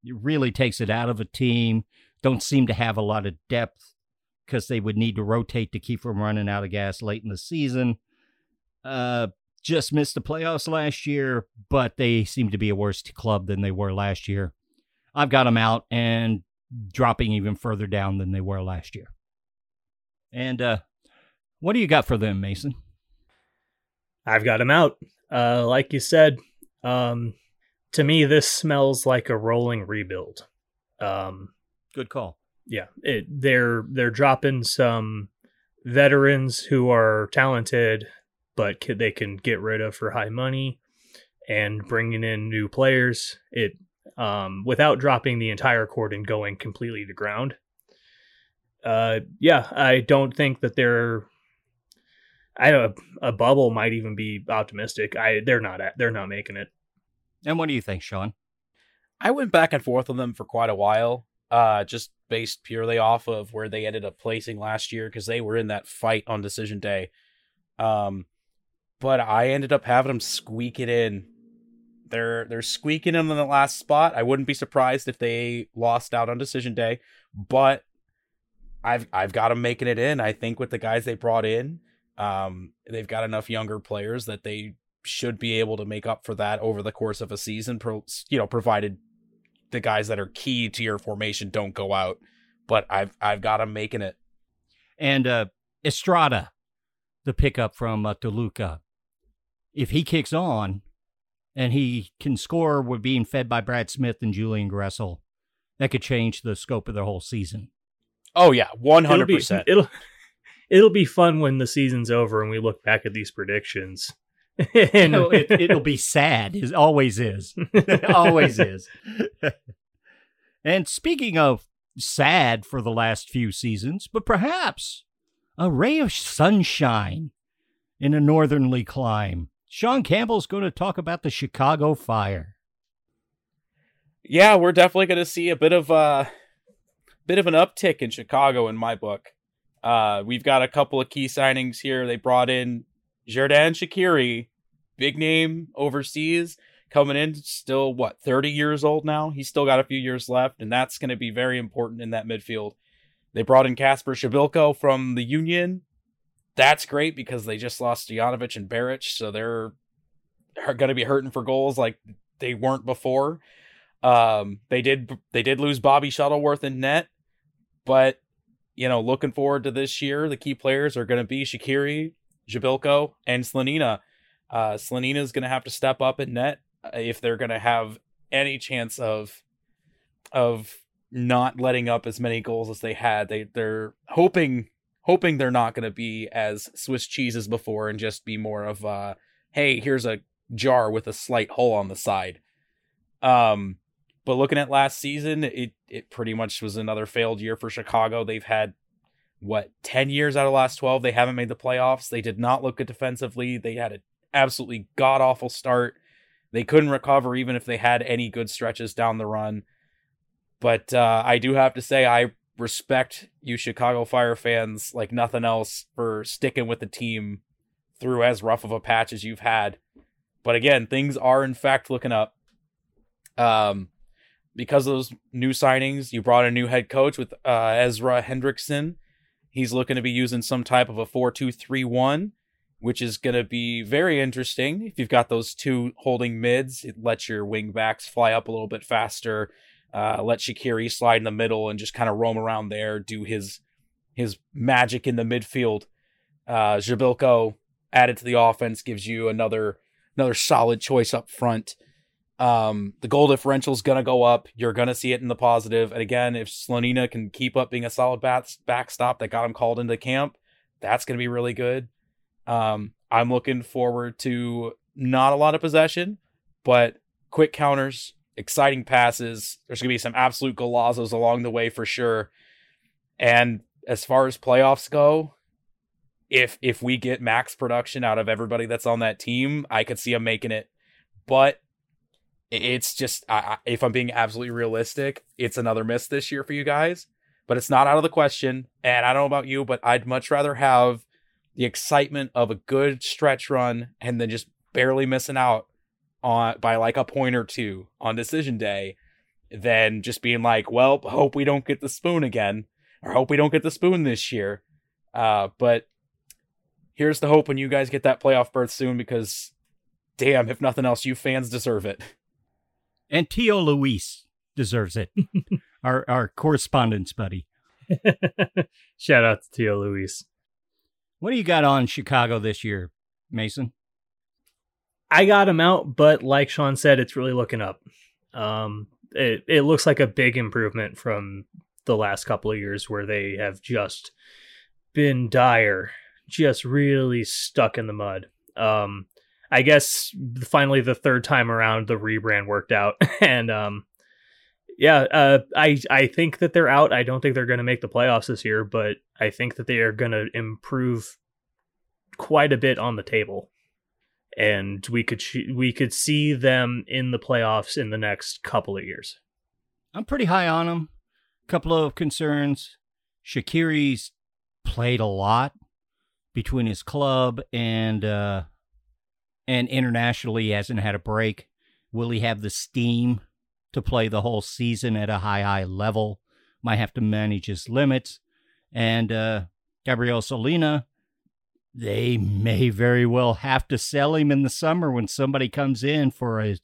really takes it out of a team don't seem to have a lot of depth because they would need to rotate to keep from running out of gas late in the season. Uh, just missed the playoffs last year, but they seem to be a worse club than they were last year. I've got them out and dropping even further down than they were last year. And uh, what do you got for them, Mason?
I've got them out. Uh, like you said, um, to me, this smells like a rolling rebuild. Um,
Good call.
Yeah, it, they're they're dropping some veterans who are talented, but they can get rid of for high money, and bringing in new players. It um, without dropping the entire court and going completely to ground. Uh, yeah, I don't think that they're. I a, a bubble might even be optimistic. I they're not at, they're not making it.
And what do you think, Sean?
I went back and forth on them for quite a while uh, just based purely off of where they ended up placing last year because they were in that fight on decision day. Um, but I ended up having them squeak it in. They're they're squeaking in on the last spot. I wouldn't be surprised if they lost out on decision day, but I've I've got them making it in. I think with the guys they brought in, um, they've got enough younger players that they should be able to make up for that over the course of a season. Pro, you know, provided the guys that are key to your formation don't go out. But I've I've got them making it.
And uh, Estrada, the pickup from uh, Toluca, if he kicks on and he can score with being fed by Brad Smith and Julian Gressel, that could change the scope of the whole season.
Oh yeah, one hundred percent.
It'll it'll be fun when the season's over and we look back at these predictions.
and it, will be sad. It always is. always is. and speaking of sad for the last few seasons, but perhaps a ray of sunshine in a northernly clime. Sean Campbell's going to talk about the Chicago Fire.
Yeah, we're definitely going to see a bit of a uh, bit of an uptick in Chicago in my book. Uh, we've got a couple of key signings here. They brought in Xherdan Shaqiri, big name overseas, coming in, still what, 30 years old now? He's still got a few years left, and that's going to be very important in that midfield. They brought in Kacper Przybyłko from the Union. That's great because they just lost Stojanovic and Beric, so they're going to be hurting for goals like they weren't before. Um, they did they did lose Bobby Shuttleworth in net, but you know, looking forward to this year, the key players are going to be Shaqiri, Przybyłko, and Slonina. Uh, Slonina is going to have to step up at net uh, if they're going to have any chance of of not letting up as many goals as they had. They they're hoping hoping they're not going to be as Swiss cheese as before and just be more of uh hey, here's a jar with a slight hole on the side. Um but looking at last season, it it pretty much was another failed year for Chicago. They've had what 10 years out of last 12 they haven't made the playoffs. They did not look good defensively. They had an absolutely god awful start. They couldn't recover even if they had any good stretches down the run. But uh, I do have to say I respect you Chicago Fire fans like nothing else for sticking with the team through as rough of a patch as you've had. But again, things are in fact looking up. Um, because of those new signings, you brought a new head coach with uh, Ezra Hendrickson. He's looking to be using some type of a 4 2 3 1, which is going to be very interesting. If you've got those two holding mids, it lets your wing backs fly up a little bit faster. Uh, let Shaqiri slide in the middle and just kind of roam around there, do his his magic in the midfield. Uh, Przybyłko added to the offense gives you another another solid choice up front. Um, the goal differential is going to go up. You're going to see it in the positive. And again, if Slonina can keep up being a solid back, backstop that got him called into camp, that's going to be really good. Um, I'm looking forward to not a lot of possession, but quick counters, exciting passes. There's going to be some absolute golazos along the way for sure. And as far as playoffs go, if if we get max production out of everybody that's on that team, I could see them making it. But it's just I, if i'm being absolutely realistic it's another miss this year for you guys but it's not out of the question and i don't know about you but i'd much rather have the excitement of a good stretch run and then just barely missing out on by like a point or two on decision day than just being like well hope we don't get the spoon again or hope we don't get the spoon this year. Uh but here's the hope when you guys get that playoff berth soon because damn if nothing else you fans deserve it
And Tio Luis deserves it. our our correspondence buddy.
Shout out to Tio Luis.
What do you got on Chicago this year, Mason?
I got him out, but like Sean said, it's really looking up. Um, it it looks like a big improvement from the last couple of years where they have just been dire, just really stuck in the mud. Um, I guess finally the third time around the rebrand worked out, and um, yeah, uh, I I think that they're out. I don't think they're going to make the playoffs this year, but I think that they are going to improve quite a bit on the table, and we could sh- we could see them in the playoffs in the next couple of years.
I'm pretty high on them. Couple of concerns. Shaqiri's played a lot between his club and uh, and internationally he hasn't had a break. Will he have the steam to play the whole season at a high, high level? Might have to manage his limits. And uh, Gabriel Slonina, they may very well have to sell him in the summer when somebody comes in for a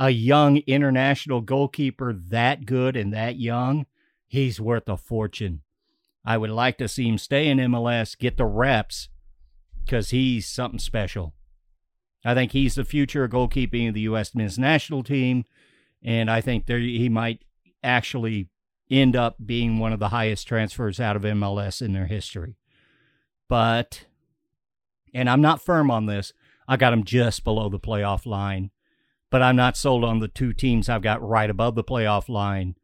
a young international goalkeeper that good and that young. He's worth a fortune. I would like to see him stay in MLS, get the reps, because he's something special. I think he's the future of goalkeeping of the U.S. men's national team, and I think there he might actually end up being one of the highest transfers out of MLS in their history. But, and I'm not firm on this, I got him just below the playoff line, but I'm not sold on the two teams I've got right above the playoff line.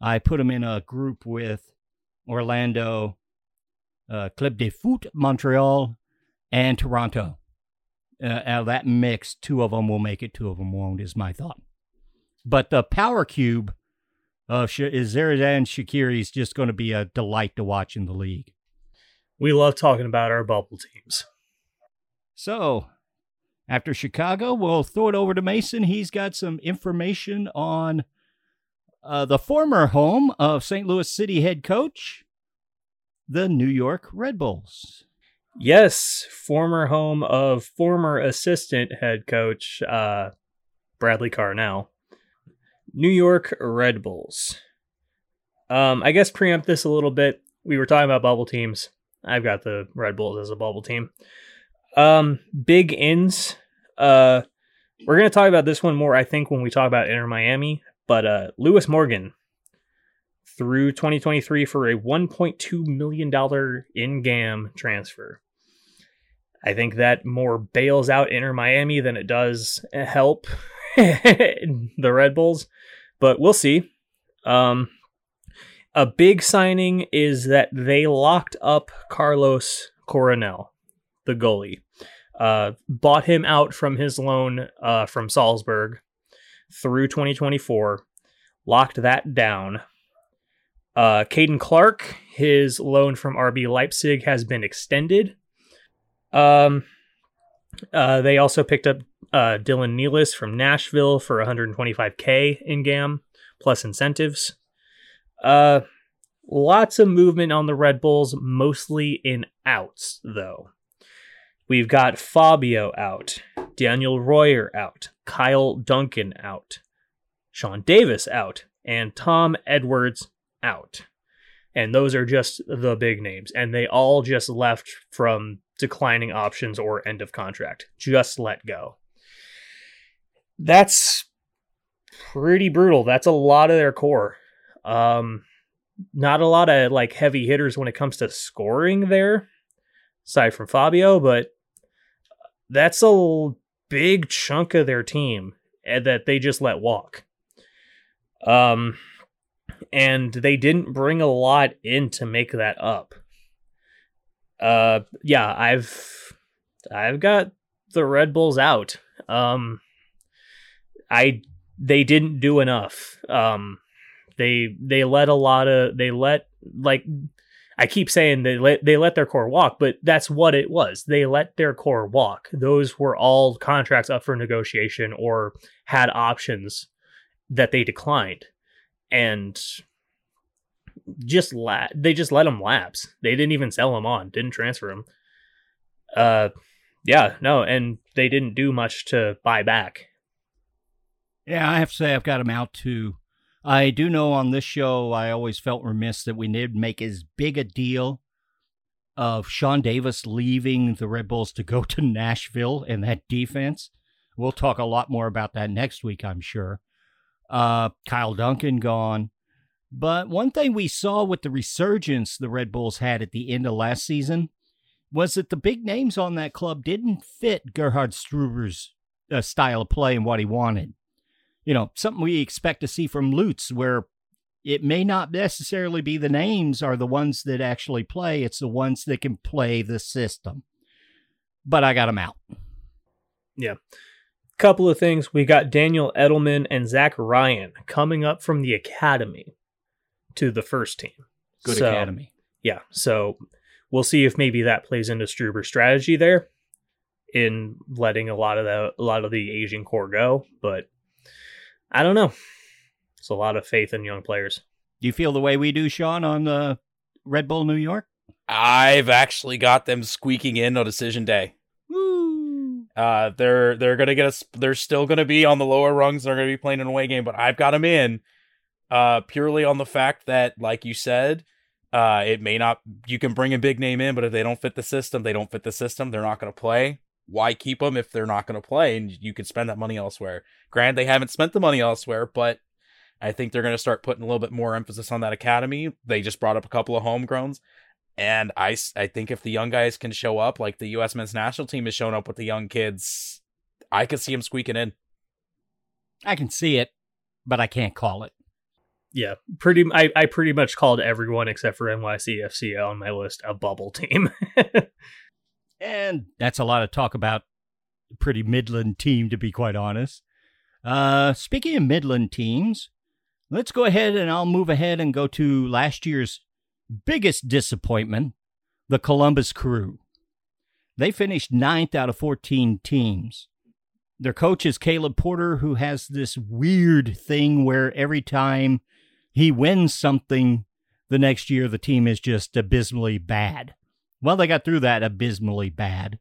I put him in a group with Orlando, uh, Club de Foot Montreal, and Toronto uh, out of that mix, two of them will make it, two of them won't, is my thought. But the power cube of Sh- is Shaqiri is just going to be a delight to watch in the league.
We love talking about our bubble teams.
So, after Chicago, we'll throw it over to Mason. He's got some information on uh, the former home of St. Louis City head coach, the New York Red Bulls.
Yes, former home of former assistant head coach uh, Bradley Carnell. New York Red Bulls. Um, I guess preempt this a little bit. We were talking about bubble teams. I've got the Red Bulls as a bubble team. Um, big ins. Uh, we're gonna talk about this one more, I think, when we talk about Inter Miami. But uh, Lewis Morgan through 2023 for a 1.2 million dollar in GAM transfer. I think that more bails out Inter Miami than it does help the Red Bulls, but we'll see. Um, a big signing is that they locked up Carlos Coronel, the goalie. Uh, bought him out from his loan uh, from Salzburg through 2024, locked that down. Uh, Caden Clark, his loan from RB Leipzig has been extended. Um, uh, they also picked up uh, Dylan Nealis from Nashville for 125k in GAM plus incentives. Uh, lots of movement on the Red Bulls, mostly in outs though. We've got Fabio out, Daniel Royer out, Kyle Duncan out, Sean Davis out, and Tom Edwards out. And those are just the big names. And they all just left from declining options or end of contract. Just let go. That's pretty brutal. That's a lot of their core. Um, not a lot of like heavy hitters when it comes to scoring there, aside from Fabio, but that's a big chunk of their team eh, that they just let walk. Um, and they didn't bring a lot in to make that up. Uh, yeah, I've I've got the Red Bulls out. Um, I they didn't do enough. Um, they they let a lot of they let like I keep saying they let they let their core walk, but that's what it was. They let their core walk. Those were all contracts up for negotiation or had options that they declined, and just la- they just let them lapse. They didn't even sell them on, didn't transfer them. Uh, yeah, no, and they didn't do much to buy back.
Yeah, I have to say I've got them out too. I do know on this show, I always felt remiss that we did make as big a deal of Sean Davis leaving the Red Bulls to go to Nashville and that defense. We'll talk a lot more about that next week, I'm sure. Uh, Kyle Duncan gone. But one thing we saw with the resurgence the Red Bulls had at the end of last season was that the big names on that club didn't fit Gerhard Struber's uh, style of play and what he wanted you know, something we expect to see from Lutz, where it may not necessarily be the names are the ones that actually play, it's the ones that can play the system. But I got them out.
Yeah. Couple of things. We got Daniel Edelman and Zach Ryan coming up from the academy to the first team.
Good so, academy.
Yeah. So we'll see if maybe that plays into Struber's strategy there in letting a lot of the a lot of the Asian core go. But I don't know. It's a lot of faith in young players.
Do you feel the way we do, Sean, on the uh, Red Bull New York?
I've actually got them squeaking in on decision day.
Woo!
Uh, they're they're gonna get us. They're still gonna be on the lower rungs. They're gonna be playing an away game, but I've got them in, uh, purely on the fact that, like you said, uh, it may not. You can bring a big name in, but if they don't fit the system, they don't fit the system. They're not gonna play why keep them if they're not going to play and you could spend that money elsewhere? Granted, they haven't spent the money elsewhere, but I think they're going to start putting a little bit more emphasis on that academy. They just brought up a couple of homegrowns. And I, I think if the young guys can show up, like the U.S. men's national team has shown up with the young kids, I could see them squeaking in.
I can see it, but I can't call it.
Yeah, pretty. I, I pretty much called everyone except for NYCFC on my list a bubble team.
And that's a lot of talk about pretty Midland team, to be quite honest. Uh, speaking of Midland teams, let's go ahead and I'll move ahead and go to last year's biggest disappointment the Columbus Crew. They finished ninth out of 14 teams. Their coach is Caleb Porter, who has this weird thing where every time he wins something, the next year the team is just abysmally bad. Well, they got through that abysmally bad.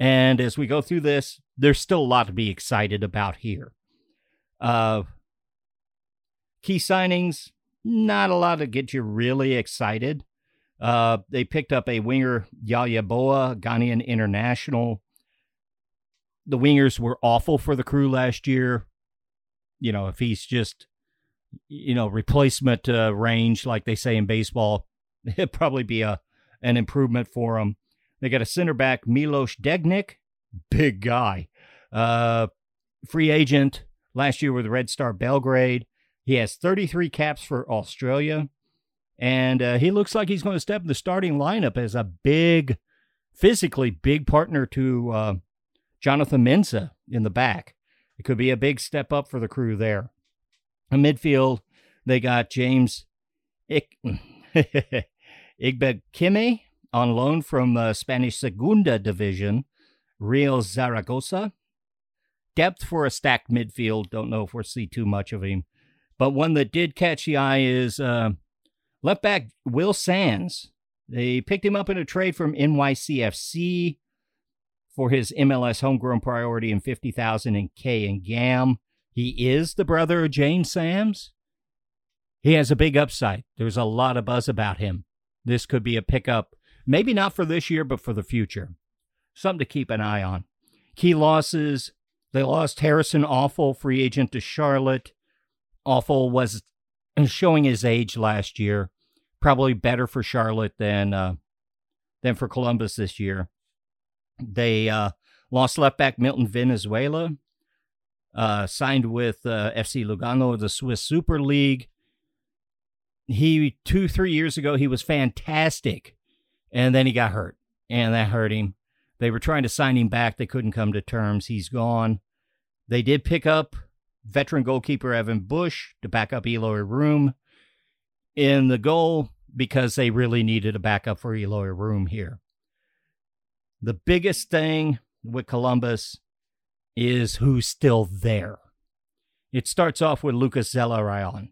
And as we go through this, there's still a lot to be excited about here. Uh, key signings, not a lot to get you really excited. Uh, they picked up a winger, Yaw Yeboah, Ghanaian international. The wingers were awful for the crew last year. You know, if he's just, you know, replacement uh, range, like they say in baseball, it'd probably be a an improvement for them. They got a center back, Milos Degenek, big guy. Uh, free agent last year with Red Star Belgrade. He has 33 caps for Australia. And uh, he looks like he's going to step in the starting lineup as a big, physically big partner to uh, Jonathan Mensah in the back. It could be a big step up for the crew there. Midfield, they got James Ik- Igbekeme on loan from uh, Spanish Segunda Division, Real Zaragoza. Depth for a stacked midfield. Don't know if we'll see too much of him. But one that did catch the eye is uh, left back Will Sands. They picked him up in a trade from NYCFC for his MLS homegrown priority and 50,000 in K and GAM. He is the brother of James Sands. He has a big upside. There's a lot of buzz about him. This could be a pickup, maybe not for this year, but for the future. Something to keep an eye on. Key losses they lost Harrison Afful, free agent to Charlotte. Afful was showing his age last year. Probably better for Charlotte than uh, than for Columbus this year. They uh, lost left back Milton Valenzuela. Uh, signed with uh, FC Lugano the Swiss Super League. He two three years ago he was fantastic, and then he got hurt, and that hurt him. They were trying to sign him back. They couldn't come to terms. He's gone. They did pick up veteran goalkeeper Evan Bush to back up Eloy Room in the goal because they really needed a backup for Eloy Room here. The biggest thing with Columbus is who's still there. It starts off with Lucas Zelarayan,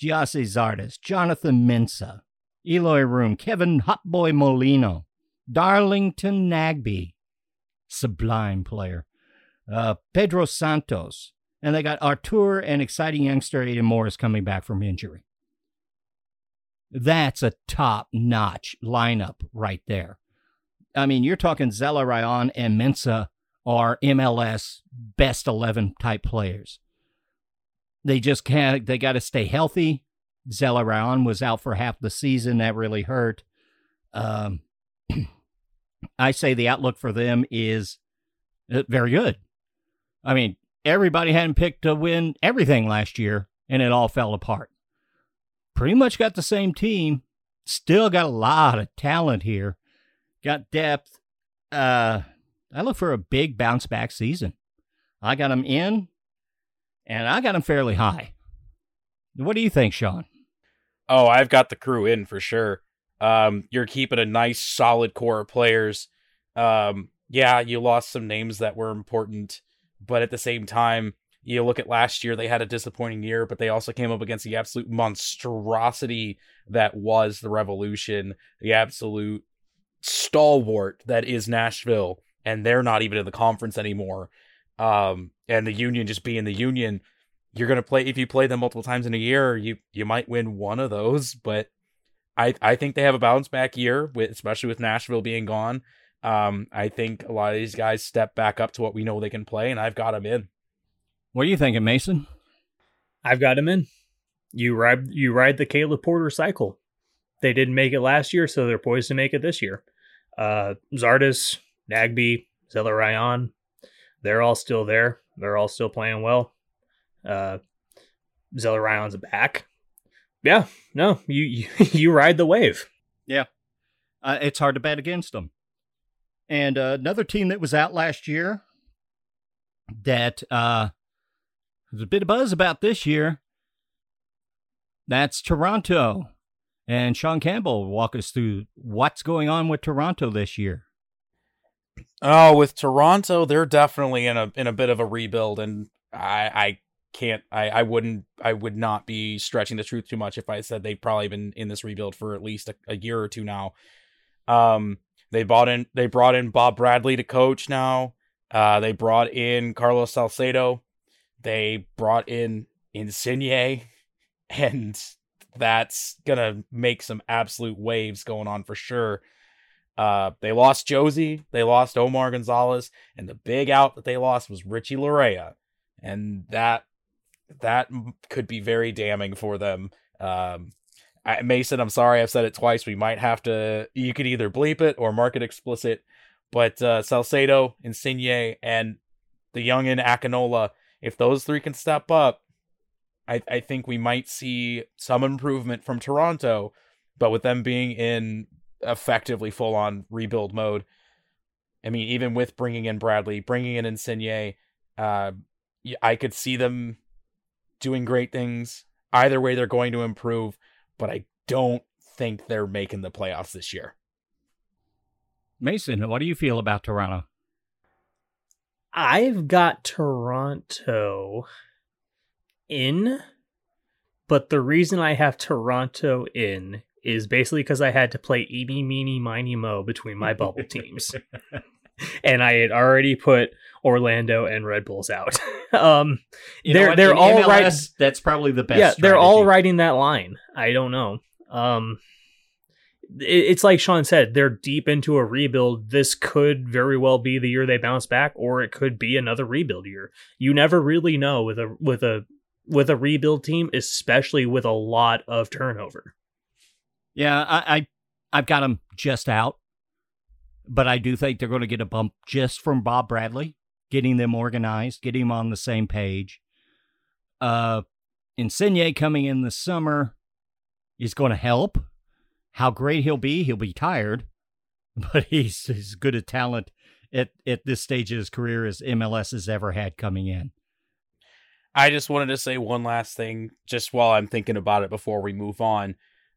Gyasi Zardes, Jonathan Mensah, Eloy Room, Kevin Hotboy Molino, Darlington Nagbe, sublime player, uh, Pedro Santos, and they got Artur and exciting youngster Aidan Morris coming back from injury. That's a top notch lineup right there. I mean, you're talking Zelarayan and Mensah are MLS best 11 type players. They just can't, they got to stay healthy. Zelarayan was out for half the season. That really hurt. Um, I say the outlook for them is uh, very good. I mean, everybody hadn't picked to win everything last year, and it all fell apart. Pretty much got the same team. Still got a lot of talent here. Got depth. Uh, I look for a big bounce back season. I got them in, and I got them fairly high. What do you think, Sean?
Oh, I've got the crew in for sure. Um, you're keeping a nice, solid core of players. Um, yeah, you lost some names that were important, but at the same time, you look at last year, they had a disappointing year, but they also came up against the absolute monstrosity that was the Revolution, the absolute stalwart that is Nashville, and they're not even in the conference anymore. Um, and the Union just being the Union, you're gonna play if you play them multiple times in a year, you you might win one of those, but I I think they have a bounce back year with especially with Nashville being gone. Um, I think a lot of these guys step back up to what we know they can play, and I've got them in.
What are you thinking, Mason?
I've got them in. You ride you ride the Caleb Porter cycle. They didn't make it last year, so they're poised to make it this year. Uh, Zardes, Nagbe, Zelarayan, they're all still there. They're all still playing well. Uh, Zelarayan's back. Yeah, no, you you, you ride the wave.
Yeah, uh, it's hard to bet against them. And uh, another team that was out last year that uh, there's a bit of buzz about this year. That's Toronto. And Sean Campbell will walk us through what's going on with Toronto this year.
Oh, with Toronto, they're definitely in a in a bit of a rebuild, and I I can't I I wouldn't I would not be stretching the truth too much if I said they've probably been in this rebuild for at least a, a year or two now. Um, they bought in they brought in Bob Bradley to coach now. Uh, they brought in Carlos Salcedo. They brought in Insigne, and that's gonna make some absolute waves going on for sure. Uh, they lost Jozy, they lost Omar Gonzalez, and the big out that they lost was Richie Laryea, and that that could be very damning for them. Um, I, Mason, I'm sorry I've said it twice. We might have to. You could either bleep it or mark it explicit. But uh, Salcedo, Insigne, and the young youngin Akinola, if those three can step up, I, I think we might see some improvement from Toronto. But with them being in effectively full on rebuild mode, I mean, even with bringing in Bradley, bringing in Insigne, uh, I could see them doing great things. Either way, they're going to improve, but I don't think they're making the playoffs this year.
Mason, what do you feel about Toronto?
I've got Toronto in, but the reason I have Toronto in is basically because I had to play eeny, meeny, miny, mo between my bubble teams. and I had already put Orlando and Red Bulls out. um, they're they're all MLS, right.
That's probably the best.
Yeah,
strategy.
they're all riding that line. I don't know. Um, it, it's like Sean said, they're deep into a rebuild. This could very well be the year they bounce back, or it could be another rebuild year. You never really know with a with a with a rebuild team, especially with a lot of turnover.
Yeah, I, I I've got them just out, but I do think they're going to get a bump just from Bob Bradley, getting them organized, getting them on the same page. Uh, Insigne coming in the summer is going to help. How great he'll be, he'll be tired, but he's as good a talent at, at this stage of his career as MLS has ever had coming in.
I just wanted to say one last thing, just while I'm thinking about it before we move on.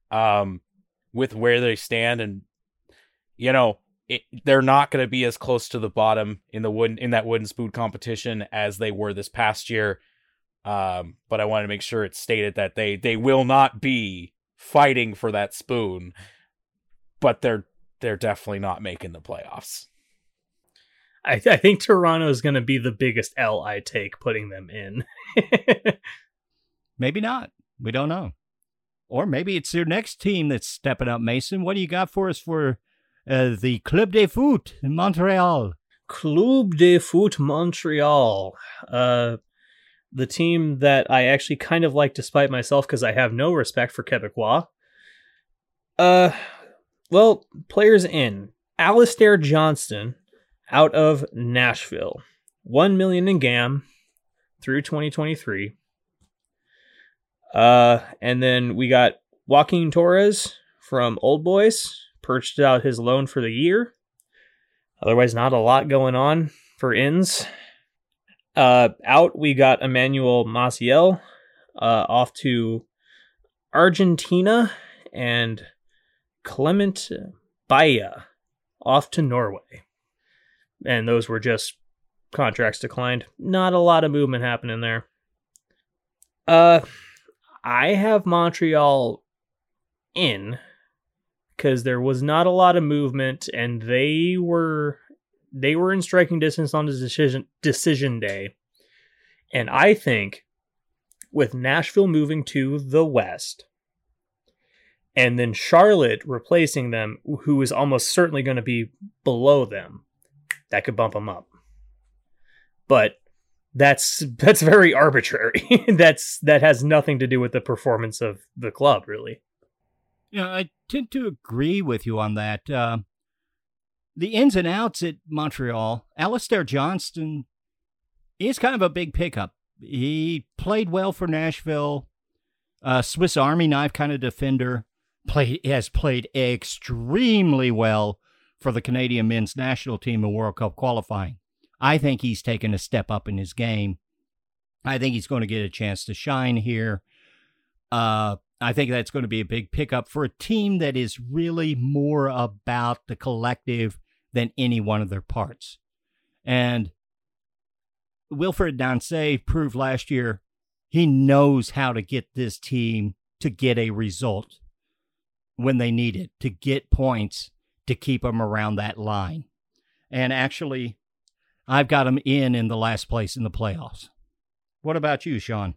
Um, with where they stand, and you know, it, they're not going to be as close to the bottom in the wooden in that wooden spoon competition as they were this past year. Um, but I wanted to make sure it's stated that they they will not be fighting for that spoon, but they're they're definitely not making the playoffs.
I, th- I think Toronto is going to be the biggest L I take putting them in.
maybe not. We don't know. Or maybe it's your next team that's stepping up, Mason. What do you got for us for uh, the Club de Foot in Montreal?
Club de Foot Montreal. Uh, the team that I actually kind of like despite myself because I have no respect for Quebecois. Uh, well, players in Alistair Johnston out of Nashville, one million in GAM through 2023. Uh, and then we got Joaquin Torres from Old Boys, purchased out his loan for the year. Otherwise, not a lot going on for ins. Uh, out, we got Emmanuel Maciel uh, off to Argentina and Clement Bayiha off to Norway. And those were just contracts declined. Not a lot of movement happening there. Uh, I have Montreal in because there was not a lot of movement and they were they were in striking distance on the decision decision day. And I think with Nashville moving to the West and then Charlotte replacing them, who is almost certainly going to be below them, that could bump them up. But that's that's very arbitrary. that's that has nothing to do with the performance of the club, really.
Yeah, I tend to agree with you on that. Uh, the ins and outs at Montreal, Alistair Johnston is kind of a big pickup. He played well for Nashville, uh, Swiss Army knife kind of defender. Play has played extremely well for the Canadian men's national team in World Cup qualifying. I think he's taken a step up in his game. I think he's going to get a chance to shine here. Uh, I think that's going to be a big pickup for a team that is really more about the collective than any one of their parts. And Wilfried Nancy proved last year he knows how to get this team to get a result when they need it, to get points to keep them around that line. And actually, I've got them in in the last place in the playoffs. What about you, Sean?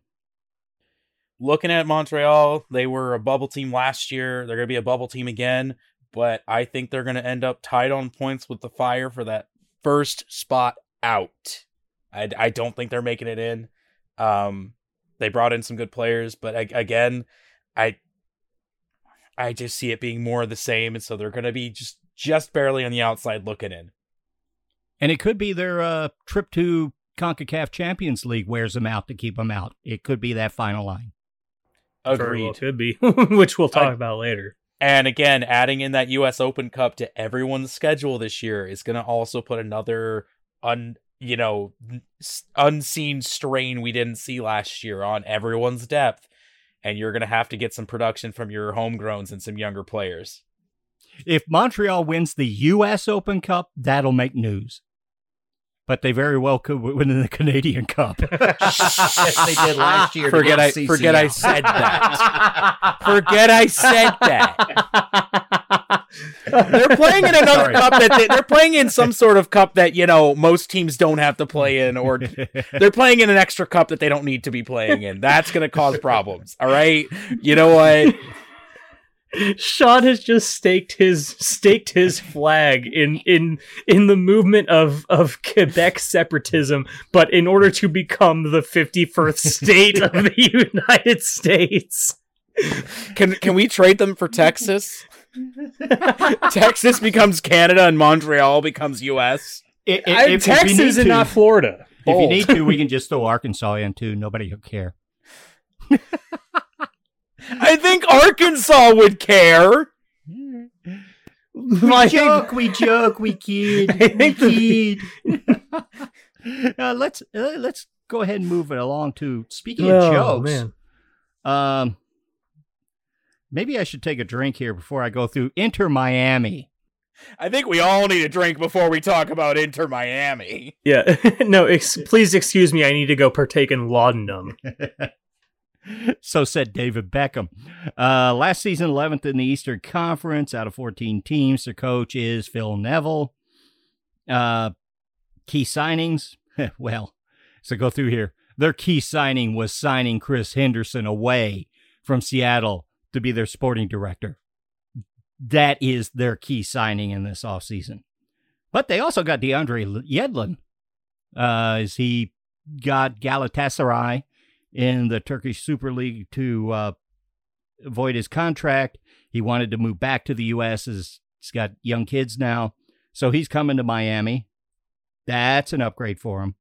Looking at Montreal, they were a bubble team last year. They're going to be a bubble team again, but I think they're going to end up tied on points with the Fire for that first spot out. I, I don't think they're making it in. Um, they brought in some good players, but I, again, I I just see it being more of the same, and so they're going to be just just barely on the outside looking in.
And it could be their uh, trip to CONCACAF Champions League wears them out to keep them out. It could be that final line.
Agreed.
Well could be, which we'll talk about later.
And again, adding in that U.S. Open Cup to everyone's schedule this year is going to also put another un you know unseen strain we didn't see last year on everyone's depth, and you're going to have to get some production from your homegrowns and some younger players.
If Montreal wins the U.S. Open Cup, that'll make news but they very well could win the Canadian Cup.
yes, they did last year.
Forget I forget I said that. forget I said that. they're playing in another Sorry. cup that they, they're playing in some sort of cup that you know most teams don't have to play in, or they're playing in an extra cup that they don't need to be playing in. That's going to cause problems. All right, you know what?
Sean has just staked his staked his flag in in in the movement of of Quebec separatism, but in order to become the fifty first state of the United States.
Can can we trade them for Texas? Texas becomes Canada and Montreal becomes U.S.
It, it, if, Texas if and not Florida.
Bold. If you need to, we can just throw Arkansas in too. Nobody will care.
I think Arkansas would care.
We joke, we joke, we kid, we kid. uh, let's uh, let's go ahead and move it along to speaking of oh, jokes. Man. Um, maybe I should take a drink here before I go through Inter Miami.
I think we all need a drink before we talk about Inter Miami.
Yeah, no, ex- please excuse me. I need to go partake in laudanum.
So said David Beckham. Uh, last season, 11th in the Eastern Conference out of 14 teams. Their coach is Phil Neville. Uh, key signings, well, so go through here. Their key signing was signing Chris Henderson away from Seattle to be their sporting director. That is their key signing in this offseason. But they also got DeAndre Yedlin. Uh, he got Galatasaray in the Turkish Super League to uh, avoid his contract. He wanted to move back to the U.S. As he's got young kids now, so he's coming to Miami. That's an upgrade for him.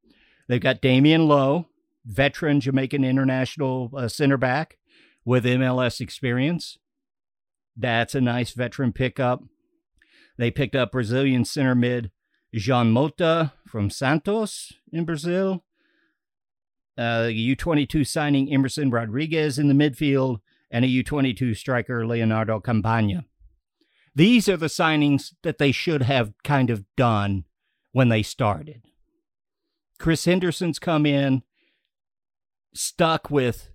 They've got Damion Lowe, veteran Jamaican international uh, center back with MLS experience. That's a nice veteran pickup. They picked up Brazilian center mid Jean Mota from Santos in Brazil. Uh, U22 signing Emerson Rodriguez in the midfield, and a U22 striker Leonardo Campana. These are the signings that they should have kind of done when they started. Chris Henderson's come in, stuck with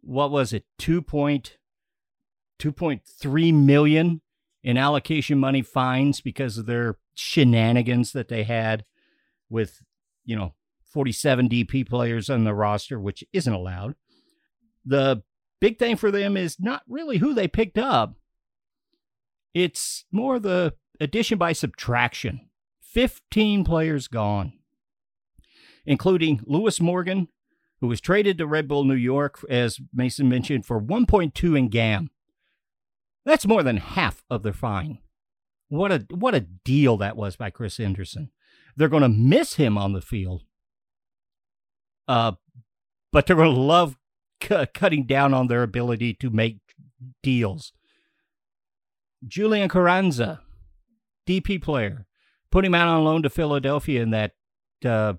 what was it, 2.2.3 million in allocation money fines because of their shenanigans that they had with, you know, 47 DP players on the roster, which isn't allowed. The big thing for them is not really who they picked up, it's more the addition by subtraction. 15 players gone, including Lewis Morgan, who was traded to Red Bull New York, as Mason mentioned, for 1.2 in GAM. That's more than half of their fine. What a what a deal that was by Chris Henderson. They're going to miss him on the field, uh, but they're going to love cu- cutting down on their ability to make deals. Julian Carranza, DP player, put him out on loan to Philadelphia in that uh,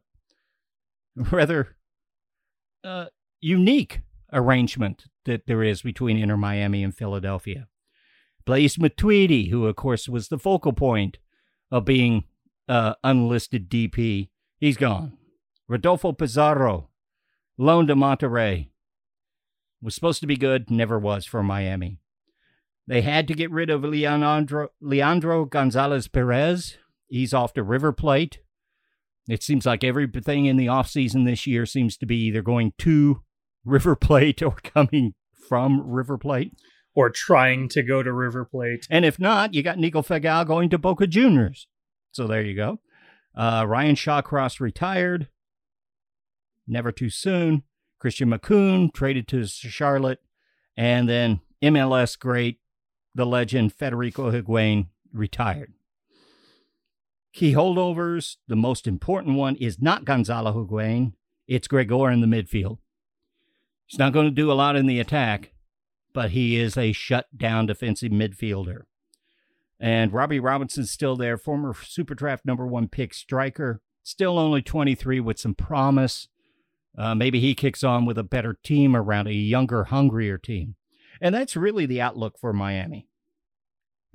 rather uh, unique arrangement that there is between Inter Miami and Philadelphia. Blaise Matuidi, who of course was the focal point of being uh, unlisted DP, he's gone. Rodolfo Pizarro, loaned to Monterrey, was supposed to be good, never was for Miami. They had to get rid of Leandro, Leandro Gonzalez Pirez. He's off to River Plate. It seems like everything in the offseason this year seems to be either going to River Plate or coming from River Plate.
Or trying to go to River Plate.
And if not, you got Nico Figal going to Boca Juniors. So there you go. Uh, Ryan Shawcross retired. Never too soon. Christian Makoun traded to Charlotte. And then MLS great, the legend Federico Higuain retired. Key holdovers, the most important one is not Gonzalo Higuain, it's Gregore in the midfield. He's not going to do a lot in the attack, but he is a shut-down defensive midfielder. And Robbie Robinson's still there, former Superdraft number one pick striker, still only 23 with some promise. Uh, maybe he kicks on with a better team around a younger, hungrier team. And that's really the outlook for Miami.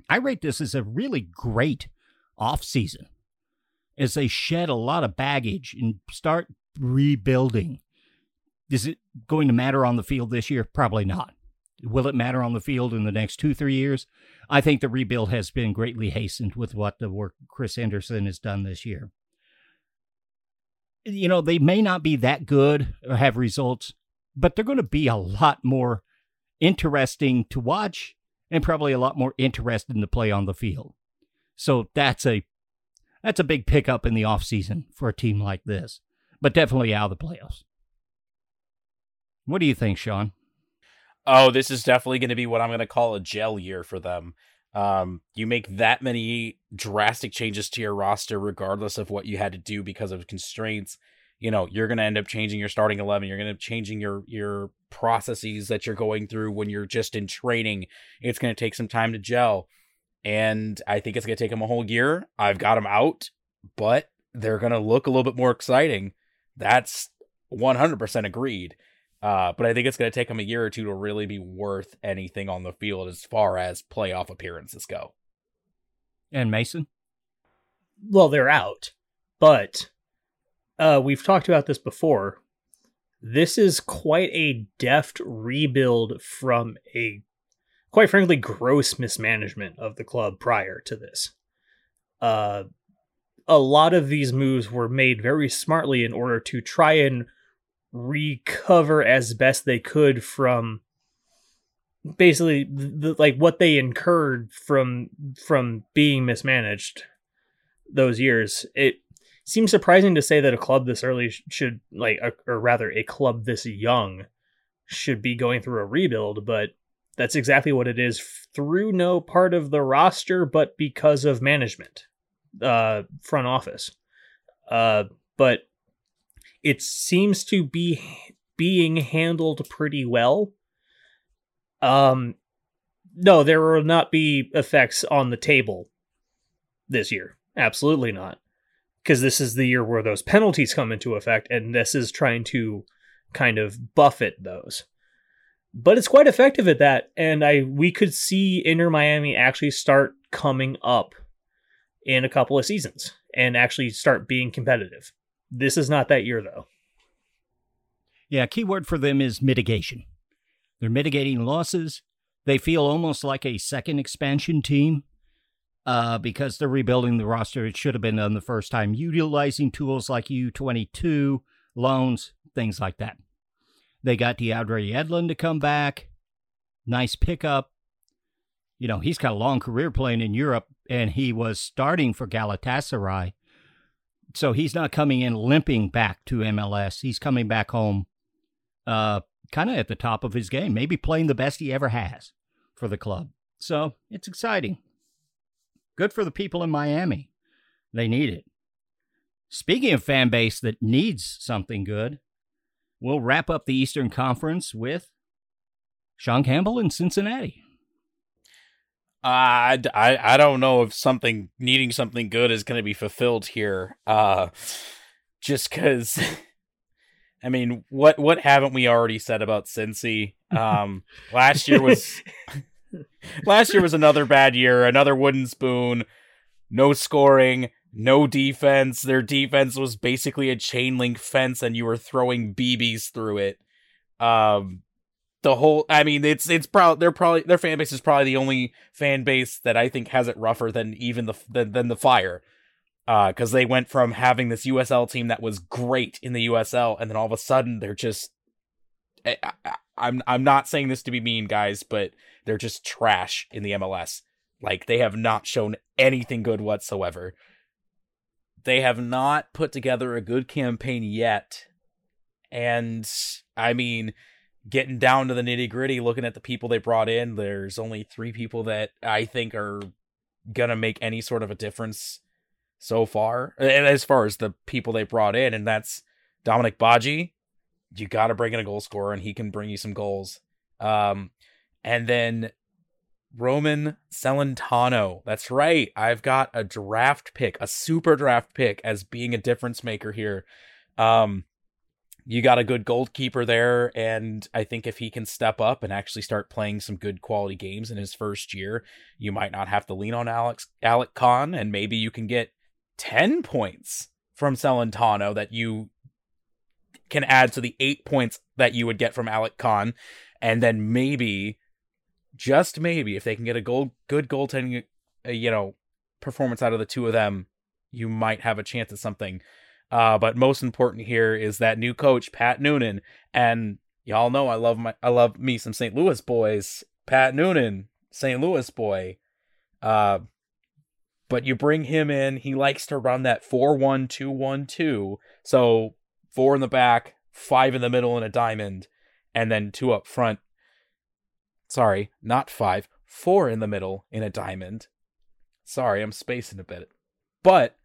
I rate this as a really great offseason as they shed a lot of baggage and start rebuilding. Is it going to matter on the field this year? Probably not. Will it matter on the field in the next two, three years? I think the rebuild has been greatly hastened with what the work Chris Henderson has done this year. You know, they may not be that good or have results, but they're going to be a lot more interesting to watch and probably a lot more interested in the play on the field. So that's a that's a big pickup in the offseason for a team like this, but definitely out of the playoffs. What do you think, Sean?
Oh, this is definitely going to be what I'm going to call a gel year for them. Um, you make that many drastic changes to your roster, regardless of what you had to do because of constraints. You know, you're going to end up changing your starting eleven. You're going to changing your your processes that you're going through when you're just in training. It's going to take some time to gel, and I think it's going to take them a whole year. I've got them out, but they're going to look a little bit more exciting. That's 100% agreed. Uh, but I think it's going to take them a year or two to really be worth anything on the field as far as playoff appearances go.
And Mason?
Well, they're out, but uh, we've talked about this before. This is quite a deft rebuild from a, quite frankly, gross mismanagement of the club prior to this. Uh, a lot of these moves were made very smartly in order to try and recover as best they could from basically the, like what they incurred from from being mismanaged those years. It seems surprising to say that a club this early should like or rather a club this young should be going through a rebuild but that's exactly what it is through no part of the roster but because of management uh front office. Uh but it seems to be being handled pretty well. Um, no, there will not be effects on the table this year. Absolutely not. Because this is the year where those penalties come into effect, and this is trying to kind of buffet those. But it's quite effective at that, and I we could see Inter Miami actually start coming up in a couple of seasons and actually start being competitive. This is not that year, though.
Yeah, key word for them is mitigation. They're mitigating losses. They feel almost like a second expansion team uh, because they're rebuilding the roster. It should have been done the first time, utilizing tools like U22, loans, things like that. They got DeAndre Yedlin to come back. Nice pickup. You know, he's got a long career playing in Europe, and he was starting for Galatasaray so he's not coming in limping back to MLS. He's coming back home uh, kind of at the top of his game, maybe playing the best he ever has for the club. So it's exciting. Good for the people in Miami. They need it. Speaking of fan base that needs something good, we'll wrap up the Eastern Conference with Sean Campbell in Cincinnati.
I, I, I don't know if something needing something good is going to be fulfilled here. Uh, just because, I mean, what what haven't we already said about Cincy? Um, last year was last year was another bad year, another wooden spoon, no scoring, no defense. Their defense was basically a chain link fence, and you were throwing BBs through it. Um, the whole, I mean, it's it's probably they're probably their fan base is probably the only fan base that I think has it rougher than even the than, than the Fire. Uh, Because uh, they went from having this USL team that was great in the USL, and then all of a sudden they're just I, I, I'm I'm not saying this to be mean, guys, but they're just trash in the MLS. Like they have not shown anything good whatsoever. They have not put together a good campaign yet. And I mean, getting down to the nitty gritty, looking at the people they brought in, there's only three people that I think are gonna make any sort of a difference so far. And as far as the people they brought in, and that's Dominic Badji, you got to bring in a goal scorer and he can bring you some goals. Um, and then Roman Celentano. That's right. I've got a draft pick, a super draft pick as being a difference maker here. Um, you got a good goalkeeper there, and I think if he can step up and actually start playing some good quality games in his first year, you might not have to lean on Alex Alec Kann, and maybe you can get ten points from Celentano that you can add to the eight points that you would get from Alec Kann. and then maybe, just maybe, if they can get a goal, good goaltending, uh, you know, performance out of the two of them, you might have a chance at something. Uh, but most important here is that new coach Pat Noonan, and y'all know I love my I love me some St. Louis boys. Pat Noonan, St. Louis boy. Uh, but you bring him in. He likes to run that four one two one two. So four in the back, five in the middle in a diamond, and then two up front. Sorry, not five, four in the middle in a diamond. Sorry, I'm spacing a bit. But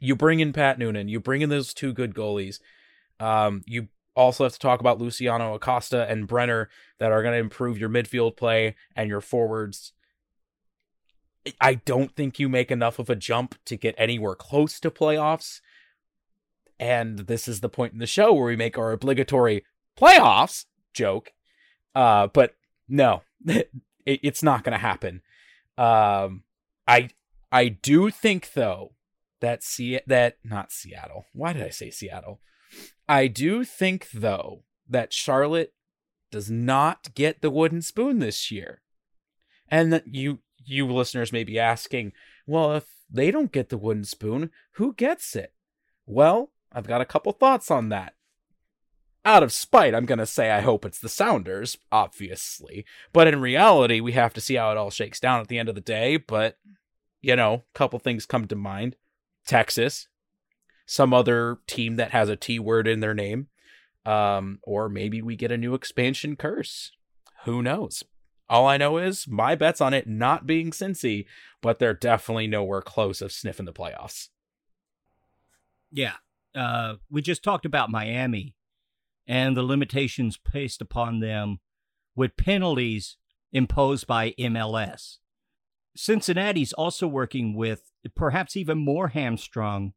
you bring in Pat Noonan, you bring in those two good goalies. Um, you also have to talk about Luciano Acosta and Brenner that are going to improve your midfield play and your forwards. I don't think you make enough of a jump to get anywhere close to playoffs, and this is the point in the show where we make our obligatory playoffs joke. Uh, but no, it, it's not going to happen. Um, I I do think though that see that not Seattle. Why did I say Seattle? I do think though that Charlotte does not get the wooden spoon this year. And that you you listeners may be asking, well, if they don't get the wooden spoon, who gets it? Well, I've got a couple thoughts on that. Out of spite, I'm going to say I hope it's the Sounders, obviously. But in reality, we have to see how it all shakes down at the end of the day. But, you know, a couple things come to mind Texas, some other team that has a T word in their name, um, or maybe we get a new expansion curse. Who knows? All I know is my bet's on it not being Cincy, but they're definitely nowhere close of sniffing the playoffs.
Yeah, uh, we just talked about Miami and the limitations placed upon them with penalties imposed by MLS. Cincinnati's also working with perhaps even more hamstrung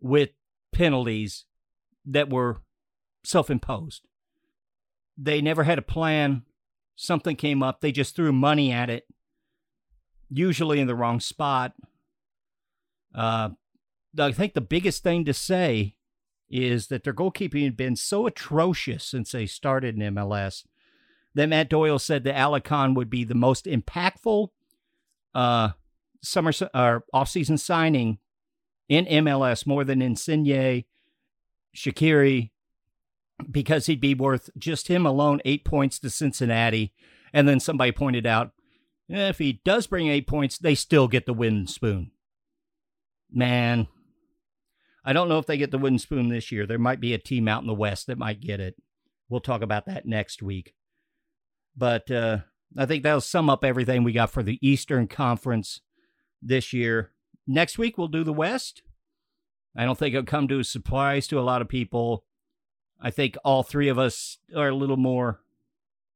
with penalties that were self imposed. They never had a plan. Something came up. They just threw money at it, usually in the wrong spot. Uh, I think the biggest thing to say is that their goalkeeping had been so atrocious since they started in MLS that Matt Doyle said that Alec Kann would be the most impactful uh, summer or offseason signing in MLS more than Insigne, Shaqiri, because he'd be worth just him alone eight points to Cincinnati. And then somebody pointed out, if he does bring eight points, they still get the wooden spoon. Man, I don't know if they get the wooden spoon this year. There might be a team out in the West that might get it. We'll talk about that next week. But uh, I think that'll sum up everything we got for the Eastern Conference this year. Next week, we'll do the West. I don't think it'll come to a surprise to a lot of people. I think all three of us are a little more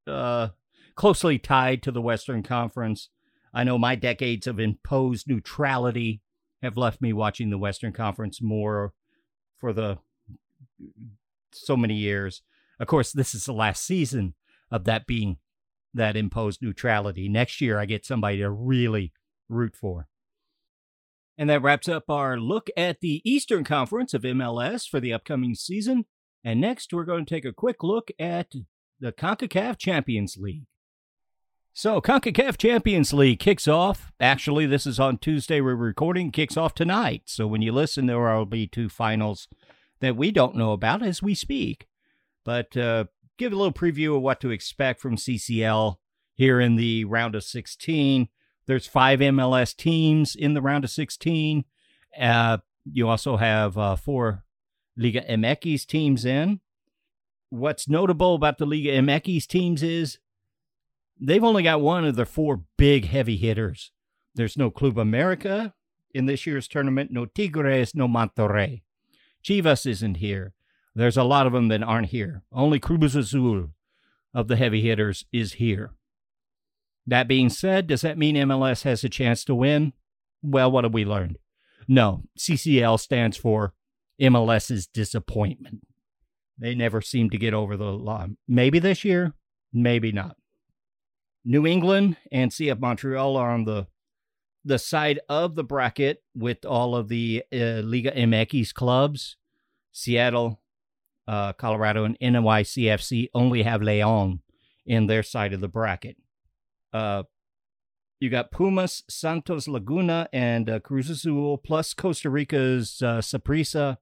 uh, closely tied to the Western Conference. I know my decades of imposed neutrality have left me watching the Western Conference more for the so many years. Of course, this is the last season of that being that imposed neutrality. Next year, I get somebody to really root for. And that wraps up our look at the Eastern Conference of MLS for the upcoming season. And next, we're going to take a quick look at the CONCACAF Champions League. So, CONCACAF Champions League kicks off. Actually, this is on Tuesday. We're recording, kicks off tonight. So, when you listen, there will be two finals that we don't know about as we speak. But uh, give a little preview of what to expect from CCL here in the round of 16. There's five MLS teams in the round of 16. Uh, you also have uh, four Liga MX teams in. What's notable about the Liga MX teams is they've only got one of the four big heavy hitters. There's no Club America in this year's tournament, no Tigres, no Monterrey. Chivas isn't here. There's a lot of them that aren't here. Only Cruz Azul of the heavy hitters is here. That being said, does that mean MLS has a chance to win? Well, what have we learned? No, CCL stands for MLS's disappointment. They never seem to get over the line. Maybe this year, maybe not. New England and CF Montreal are on the the side of the bracket with all of the uh, Liga MX clubs. Seattle, uh, Colorado, and NYCFC only have Leon in their side of the bracket. Uh, you got Pumas, Santos Laguna, and uh, Cruz Azul, plus Costa Rica's uh, Saprissa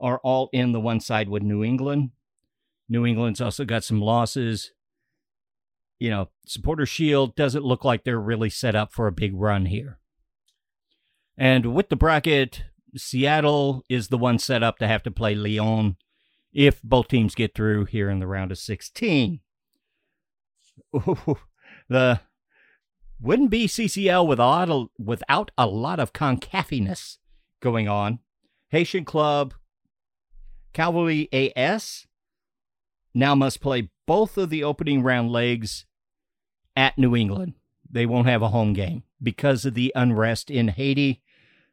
are all in the one side with New England. New England's also got some losses. You know, Supporter Shield doesn't look like they're really set up for a big run here. And with the bracket, Seattle is the one set up to have to play Leon if both teams get through here in the round of 16. Ooh, the wouldn't be CCL with a without a lot of concafiness going on. Haitian club Cavaly AS now must play both of the opening round legs at New England. They won't have a home game because of the unrest in Haiti.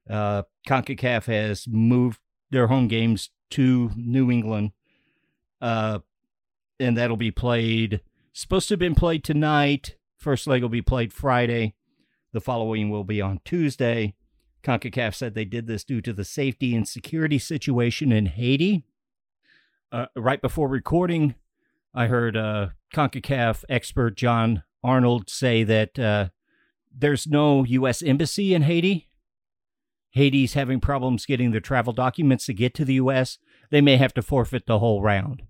Uh, CONCACAF has moved their home games to New England, uh, and that'll be played. Supposed to have been played tonight. First leg will be played Friday. The following will be on Tuesday. CONCACAF said they did this due to the safety and security situation in Haiti. Uh, right before recording, I heard uh, CONCACAF expert Jon Arnold say that uh, there's no U.S. embassy in Haiti. Haiti's having problems getting their travel documents to get to the U.S. They may have to forfeit the whole round.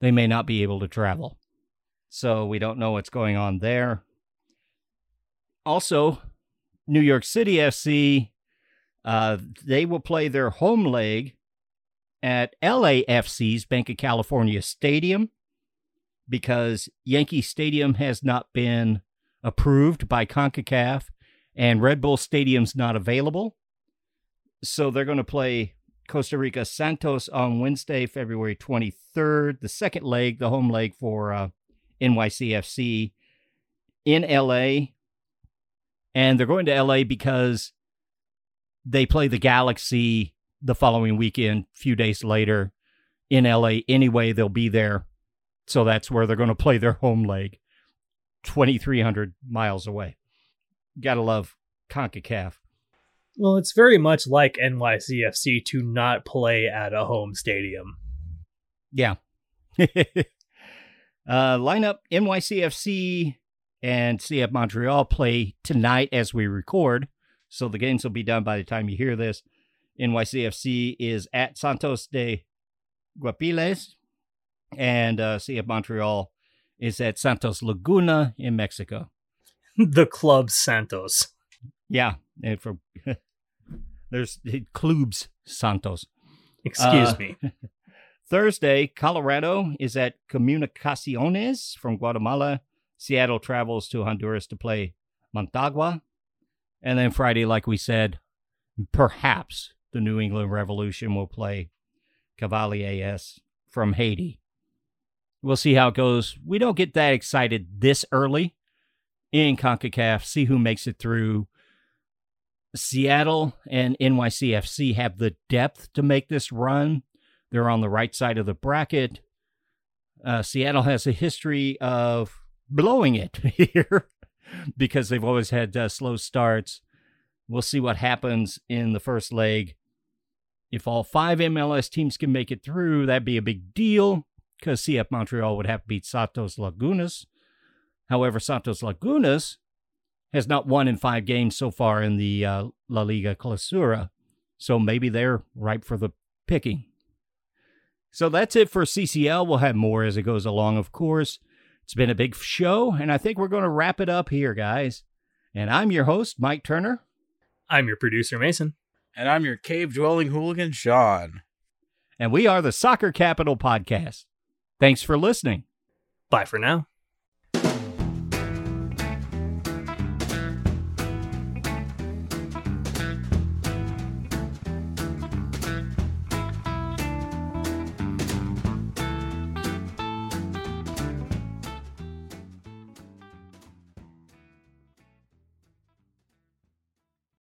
They may not be able to travel. So we don't know what's going on there. Also, New York City FC, uh, they will play their home leg at LAFC's Bank of California Stadium because Yankee Stadium has not been approved by CONCACAF and Red Bull Stadium's not available. So they're going to play Costa Rica Santos on Wednesday, February 23rd, the second leg, the home leg for uh, NYCFC in LA. And they're going to LA because they play the Galaxy the following weekend, a few days later in LA. Anyway, they'll be there. So that's where they're going to play their home leg, 2,300 miles away. Gotta love CONCACAF.
Well, it's very much like NYCFC to not play at a home stadium.
Yeah. Uh, lineup NYCFC and CF Montreal play tonight as we record. So the games will be done by the time you hear this. NYCFC is at Santos de Guapiles, and uh, CF Montreal is at Santos Laguna in Mexico.
the club Santos.
Yeah, and for there's clubs Santos.
Excuse
Uh,
me.
Thursday, Colorado is at Comunicaciones from Guatemala. Seattle travels to Honduras to play Motagua. And then Friday, like we said, perhaps the New England Revolution will play Cavaly AS from Haiti. We'll see how it goes. We don't get that excited this early in CONCACAF. See who makes it through. Seattle and NYCFC have the depth to make this run. They're on the right side of the bracket. Uh, Seattle has a history of blowing it here because they've always had uh, slow starts. We'll see what happens in the first leg. If all five MLS teams can make it through, that'd be a big deal because CF Montreal would have to beat Santos Lagunas. However, Santos Lagunas has not won in five games so far in the uh, La Liga Clausura, so maybe they're ripe for the picking. So that's it for CCL. We'll have more as it goes along, of course. It's been a big show, and I think we're going to wrap it up here, guys. And I'm your host, Mike Turner.
I'm your producer, Mason.
And I'm your cave dwelling hooligan, Sean.
And we are the Soccer Capital Podcast. Thanks for listening.
Bye for now.